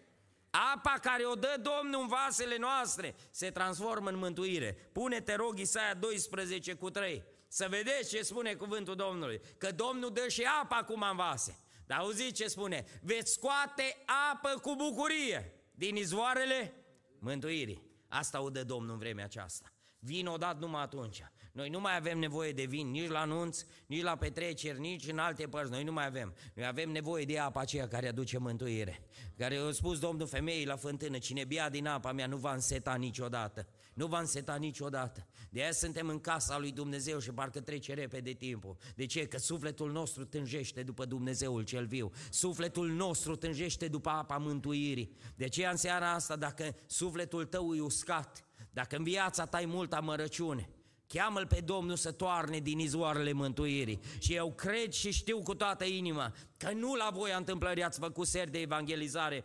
Apa care o dă Domnul în vasele noastre se transformă în mântuire. Pune-te rog Isaia 12 cu 3 să vedeți ce spune cuvântul Domnului. Că Domnul dă și apa acum în vase. Dar auziți ce spune? Veți scoate apă cu bucurie din izvoarele mântuirii. Asta o dă Domnul în vremea aceasta. Vin odată numai atunci. Noi nu mai avem nevoie de vin, nici la anunț, nici la petreceri, nici în alte părți. Noi nu mai avem. Noi avem nevoie de apa aceea care aduce mântuire. Care a spus Domnul femeii la fântână, cine bea din apa mea nu va înseta niciodată. Nu va înseta niciodată. De aia suntem în casa lui Dumnezeu și parcă trece repede timpul. De ce? Că sufletul nostru tânjește după Dumnezeul cel viu. Sufletul nostru tânjește după apa mântuirii. De ce în seara asta, dacă sufletul tău e uscat, Dacă în viața ta ai multă amărăciune, cheamă-L pe Domnul să toarne din izvoarele mântuirii. Și eu cred și știu cu toată inima că nu la voia întâmplării ați făcut seri de evangelizare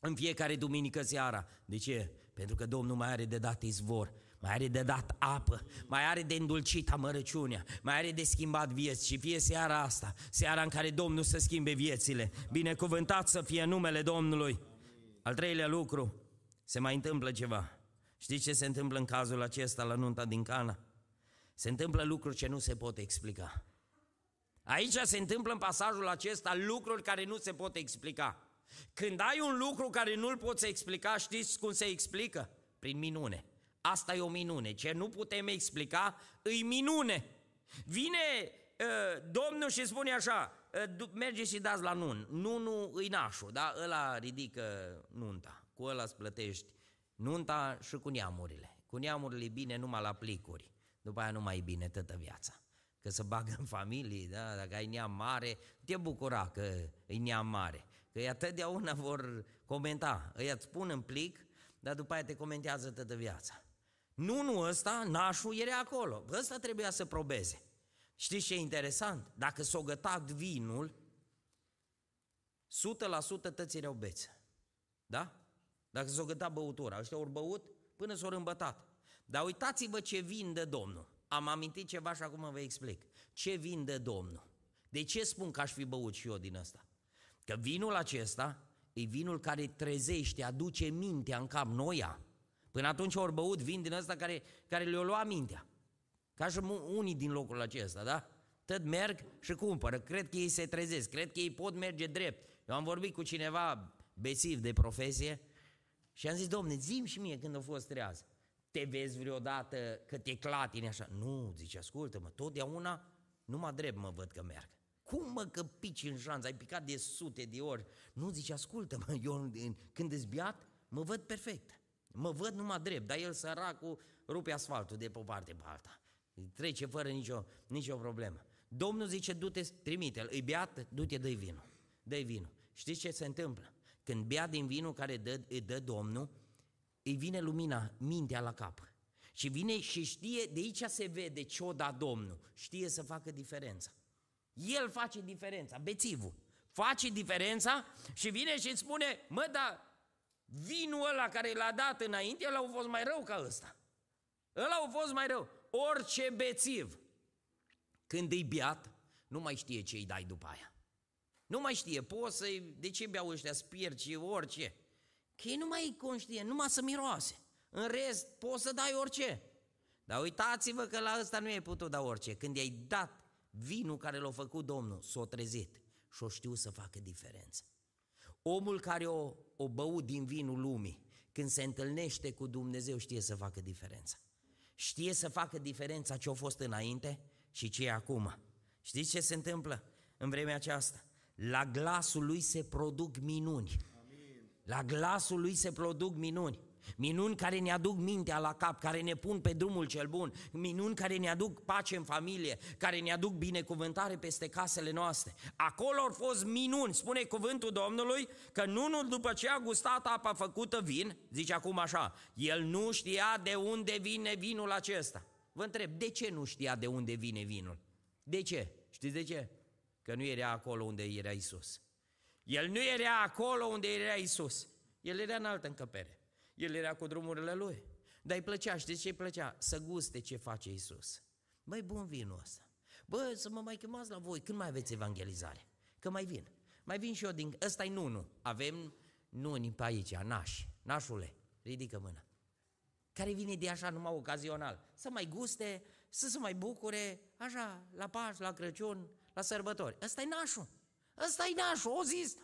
în fiecare duminică seara. De ce? Pentru că Domnul mai are de dat izvor mai are de dat apă, mai are de îndulcit amărăciunea, mai are de schimbat vieți și fie seara asta, seara în care Domnul să schimbe viețile. Binecuvântat să fie numele Domnului. Al treilea lucru, se mai întâmplă ceva. Știți ce se întâmplă în cazul acesta la nunta din Cana? Se întâmplă lucruri ce nu se pot explica. Aici se întâmplă în pasajul acesta lucruri care nu se pot explica. Când ai un lucru care nu-l poți explica, știți cum se explică? Prin minune. Asta e o minune. Ce nu putem explica, îi minune. Vine uh, Domnul și spune așa, uh, merge și dați la nun. nu îi nașul, da? Ăla ridică nunta, cu ăla îți plătești nunta și cu neamurile. Cu neamurile e bine numai la plicuri, după aia nu mai e bine toată viața. Că să bagă în familie, da? dacă ai neam mare, te bucura că e neam mare. Că ei atâtdeauna vor comenta, îi îți pun în plic, dar după aia te comentează toată viața. Nu, nu ăsta, nașul era acolo. Ăsta trebuia să probeze. Știți ce e interesant? Dacă s-o gătat vinul, 100% tăți erau bețe. Da? Dacă s-o gătat băutura, ăștia au băut până s-au îmbătat. Dar uitați-vă ce vin de Domnul. Am amintit ceva și acum vă explic. Ce vin de Domnul? De ce spun că aș fi băut și eu din ăsta? Că vinul acesta e vinul care trezește, aduce mintea în cap noia. Până atunci au băut vin din ăsta care, care le-o lua mintea. Ca și unii din locul acesta, da? Tot merg și cumpără. Cred că ei se trezesc, cred că ei pot merge drept. Eu am vorbit cu cineva besiv de profesie și am zis, domne, zim și mie când a fost treaz. Te vezi vreodată că te clatine așa? Nu, zice, ascultă-mă, totdeauna numai drept mă văd că merg. Cum mă că pici în șanț, ai picat de sute de ori? Nu, zice, ascultă-mă, eu când ești beat, mă văd perfect. Mă văd numai drept, dar el săracul rupe asfaltul de pe o parte pe alta. Trece fără nicio, nicio problemă. Domnul zice, du-te, trimite-l, îi beat, du-te, dă-i vinul. dă vinul. Știți ce se întâmplă? Când bea din vinul care dă, îi dă Domnul, îi vine lumina, mintea la cap. Și vine și știe, de aici se vede ce o da Domnul. Știe să facă diferența. El face diferența, bețivul. Face diferența și vine și îți spune, mă, dar vinul ăla care l-a dat înainte, ăla a fost mai rău ca ăsta. Ăla a fost mai rău. Orice bețiv, când e biat, nu mai știe ce îi dai după aia. Nu mai știe, poți să de ce beau ăștia spirci, orice. Că ei nu mai e conștient, numai să miroase. În rest, poți să dai orice. Dar uitați-vă că la ăsta nu e putut da orice. Când i-ai dat vinul care l-a făcut Domnul, s-a trezit și o știu să facă diferență. Omul care o, o băut din vinul lumii, când se întâlnește cu Dumnezeu, știe să facă diferența. Știe să facă diferența ce a fost înainte și ce e acum. Știți ce se întâmplă în vremea aceasta? La glasul lui se produc minuni. La glasul lui se produc minuni. Minuni care ne aduc mintea la cap, care ne pun pe drumul cel bun, minuni care ne aduc pace în familie, care ne aduc binecuvântare peste casele noastre. Acolo au fost minuni, spune cuvântul Domnului, că nu după ce a gustat apa făcută vin, zice acum așa, el nu știa de unde vine vinul acesta. Vă întreb, de ce nu știa de unde vine vinul? De ce? Știți de ce? Că nu era acolo unde era Isus. El nu era acolo unde era Isus. El era în altă încăpere. El era cu drumurile lui. Dar îi plăcea, știți ce îi plăcea? Să guste ce face Isus. Băi, bun vinul ăsta. Bă, să mă mai chemați la voi. Când mai aveți evangelizare? Că mai vin. Mai vin și eu din... ăsta e nunu. Avem nuni pe aici, nași. Nașule, ridică mâna. Care vine de așa numai ocazional. Să mai guste, să se mai bucure, așa, la Paș, la Crăciun, la sărbători. Ăsta e nașul. Ăsta e nașul. O zis,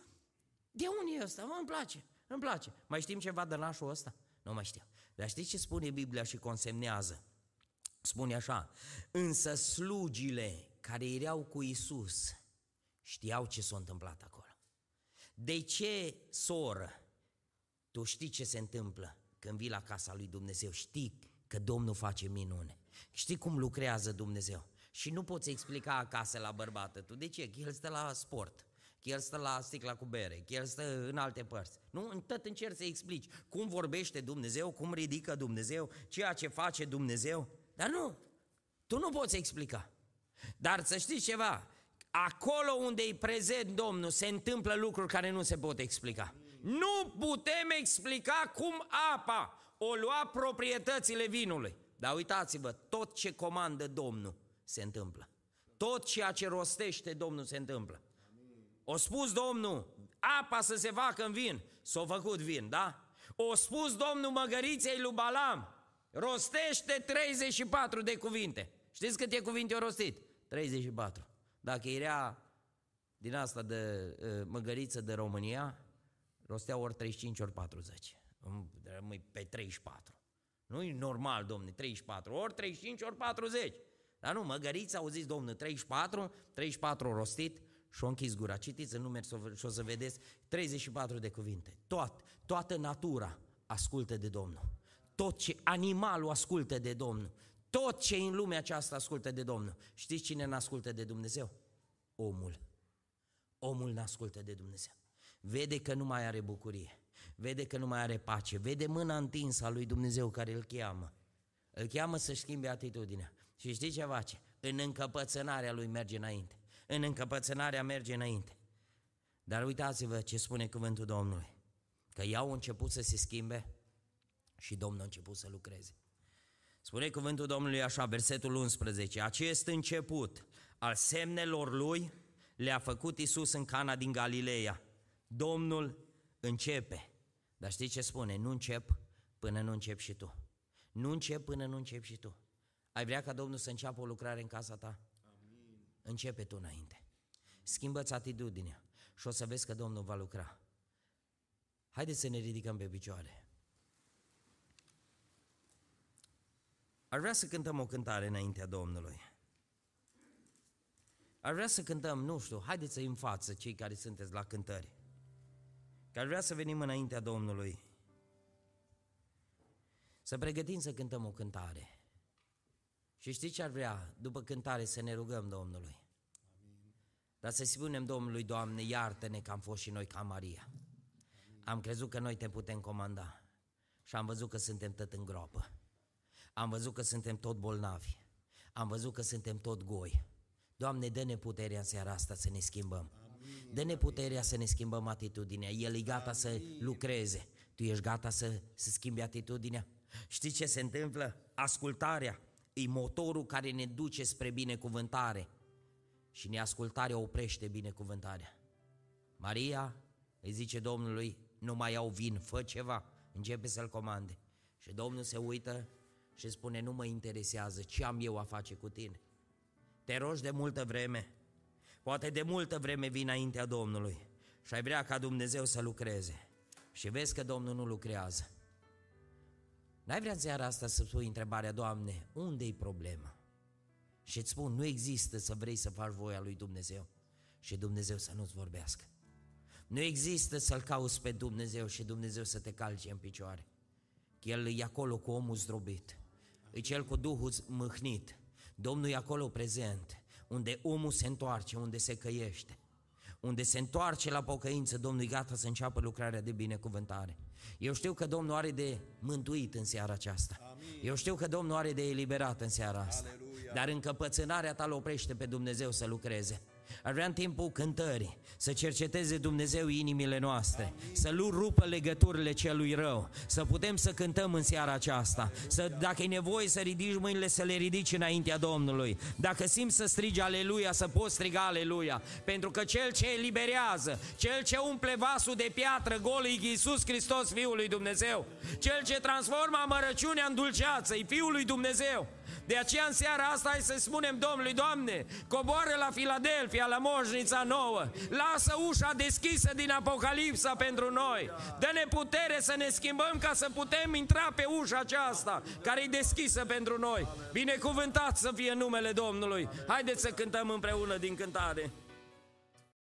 de unde e ăsta? Mă, îmi place. Îmi place. Mai știm ceva de nașul ăsta? Nu mai știu. Dar știți ce spune Biblia și consemnează? Spune așa, însă slugile care erau cu Isus știau ce s-a întâmplat acolo. De ce, soră, tu știi ce se întâmplă când vii la casa lui Dumnezeu? Știi că Domnul face minune. Știi cum lucrează Dumnezeu. Și nu poți explica acasă la bărbată tu. De ce? Că el stă la sport că el stă la sticla cu bere, că el stă în alte părți. Nu, tot încerci să explici cum vorbește Dumnezeu, cum ridică Dumnezeu, ceea ce face Dumnezeu. Dar nu, tu nu poți explica. Dar să știți ceva, acolo unde e prezent Domnul se întâmplă lucruri care nu se pot explica. Nu putem explica cum apa o lua proprietățile vinului. Dar uitați-vă, tot ce comandă Domnul se întâmplă. Tot ceea ce rostește Domnul se întâmplă. O spus Domnul, apa să se facă în vin, s-a făcut vin, da? O spus Domnul măgăriței lui Balam, rostește 34 de cuvinte. Știți câte cuvinte au rostit? 34. Dacă era din asta de uh, măgăriță de România, rostea ori 35, ori 40. Rămâi pe 34. Nu e normal, domne, 34, ori 35, ori 40. Dar nu, măgărița au zis, domnul, 34, 34 rostit și-o închis gura. Citiți în numeri și o să vedeți 34 de cuvinte. Toat, toată natura ascultă de Domnul. Tot ce animalul ascultă de Domnul. Tot ce în lumea aceasta ascultă de Domnul. Știți cine nu ascultă de Dumnezeu? Omul. Omul nu ascultă de Dumnezeu. Vede că nu mai are bucurie. Vede că nu mai are pace. Vede mâna întinsă a lui Dumnezeu care îl cheamă. Îl cheamă să-și schimbe atitudinea. Și știi ce face? În încăpățânarea lui merge înainte. În încăpățânarea merge înainte. Dar uitați-vă ce spune cuvântul Domnului. Că i au început să se schimbe și Domnul a început să lucreze. Spune cuvântul Domnului așa, versetul 11, acest început al semnelor lui le-a făcut Isus în Cana din Galileea. Domnul începe. Dar știi ce spune? Nu încep până nu încep și tu. Nu încep până nu încep și tu. Ai vrea ca Domnul să înceapă o lucrare în casa ta? Amin. Începe tu înainte. Schimbă-ți atitudinea și o să vezi că Domnul va lucra. Haideți să ne ridicăm pe picioare. Ar vrea să cântăm o cântare înaintea Domnului. Ar vrea să cântăm, nu știu, haideți să-i în față cei care sunteți la cântări. Că ar vrea să venim înaintea Domnului. Să pregătim să cântăm o cântare. Și știți ce ar vrea? După cântare să ne rugăm Domnului. Amin. Dar să spunem Domnului, Doamne, iartă-ne că am fost și noi ca Maria. Amin. Am crezut că noi te putem comanda și am văzut că suntem tot în groapă. Am văzut că suntem tot bolnavi. Am văzut că suntem tot goi. Doamne, dă-ne puterea în seara asta să ne schimbăm. Dă-ne puterea să ne schimbăm atitudinea. El e gata Amin. să lucreze. Tu ești gata să, să schimbi atitudinea? Știi ce se întâmplă? Ascultarea e motorul care ne duce spre binecuvântare și neascultarea oprește binecuvântarea. Maria îi zice Domnului, nu mai au vin, fă ceva, începe să-l comande. Și Domnul se uită și spune, nu mă interesează ce am eu a face cu tine. Te rogi de multă vreme, poate de multă vreme vin înaintea Domnului și ai vrea ca Dumnezeu să lucreze. Și vezi că Domnul nu lucrează. N-ai vrea în seara asta să pui întrebarea, Doamne, unde e problema? Și îți spun, nu există să vrei să faci voia lui Dumnezeu și Dumnezeu să nu-ți vorbească. Nu există să-L cauți pe Dumnezeu și Dumnezeu să te calce în picioare. El e acolo cu omul zdrobit, e cel cu Duhul mâhnit. Domnul e acolo prezent, unde omul se întoarce, unde se căiește, unde se întoarce la pocăință, Domnul e gata să înceapă lucrarea de binecuvântare. Eu știu că Domnul are de mântuit în seara aceasta. Amin. Eu știu că Domnul are de eliberat în seara asta. Aleluia. Dar încăpățânarea ta oprește pe Dumnezeu să lucreze. Ar vrea în timpul cântării să cerceteze Dumnezeu inimile noastre, Amin. să nu rupă legăturile celui rău, să putem să cântăm în seara aceasta, să, dacă e nevoie să ridici mâinile, să le ridici înaintea Domnului. Dacă simți să strigi aleluia, să poți striga aleluia, pentru că Cel ce eliberează, Cel ce umple vasul de piatră gol e Iisus Hristos, Fiul lui Dumnezeu, Cel ce transformă amărăciunea în dulceață, e Fiul lui Dumnezeu. De aceea în seara asta hai să spunem Domnului, Doamne, coboară la Filadelfia, la moșnița nouă, lasă ușa deschisă din Apocalipsa pentru noi, dă-ne putere să ne schimbăm ca să putem intra pe ușa aceasta care e deschisă pentru noi. Binecuvântat să fie numele Domnului. Haideți să cântăm împreună din cântare.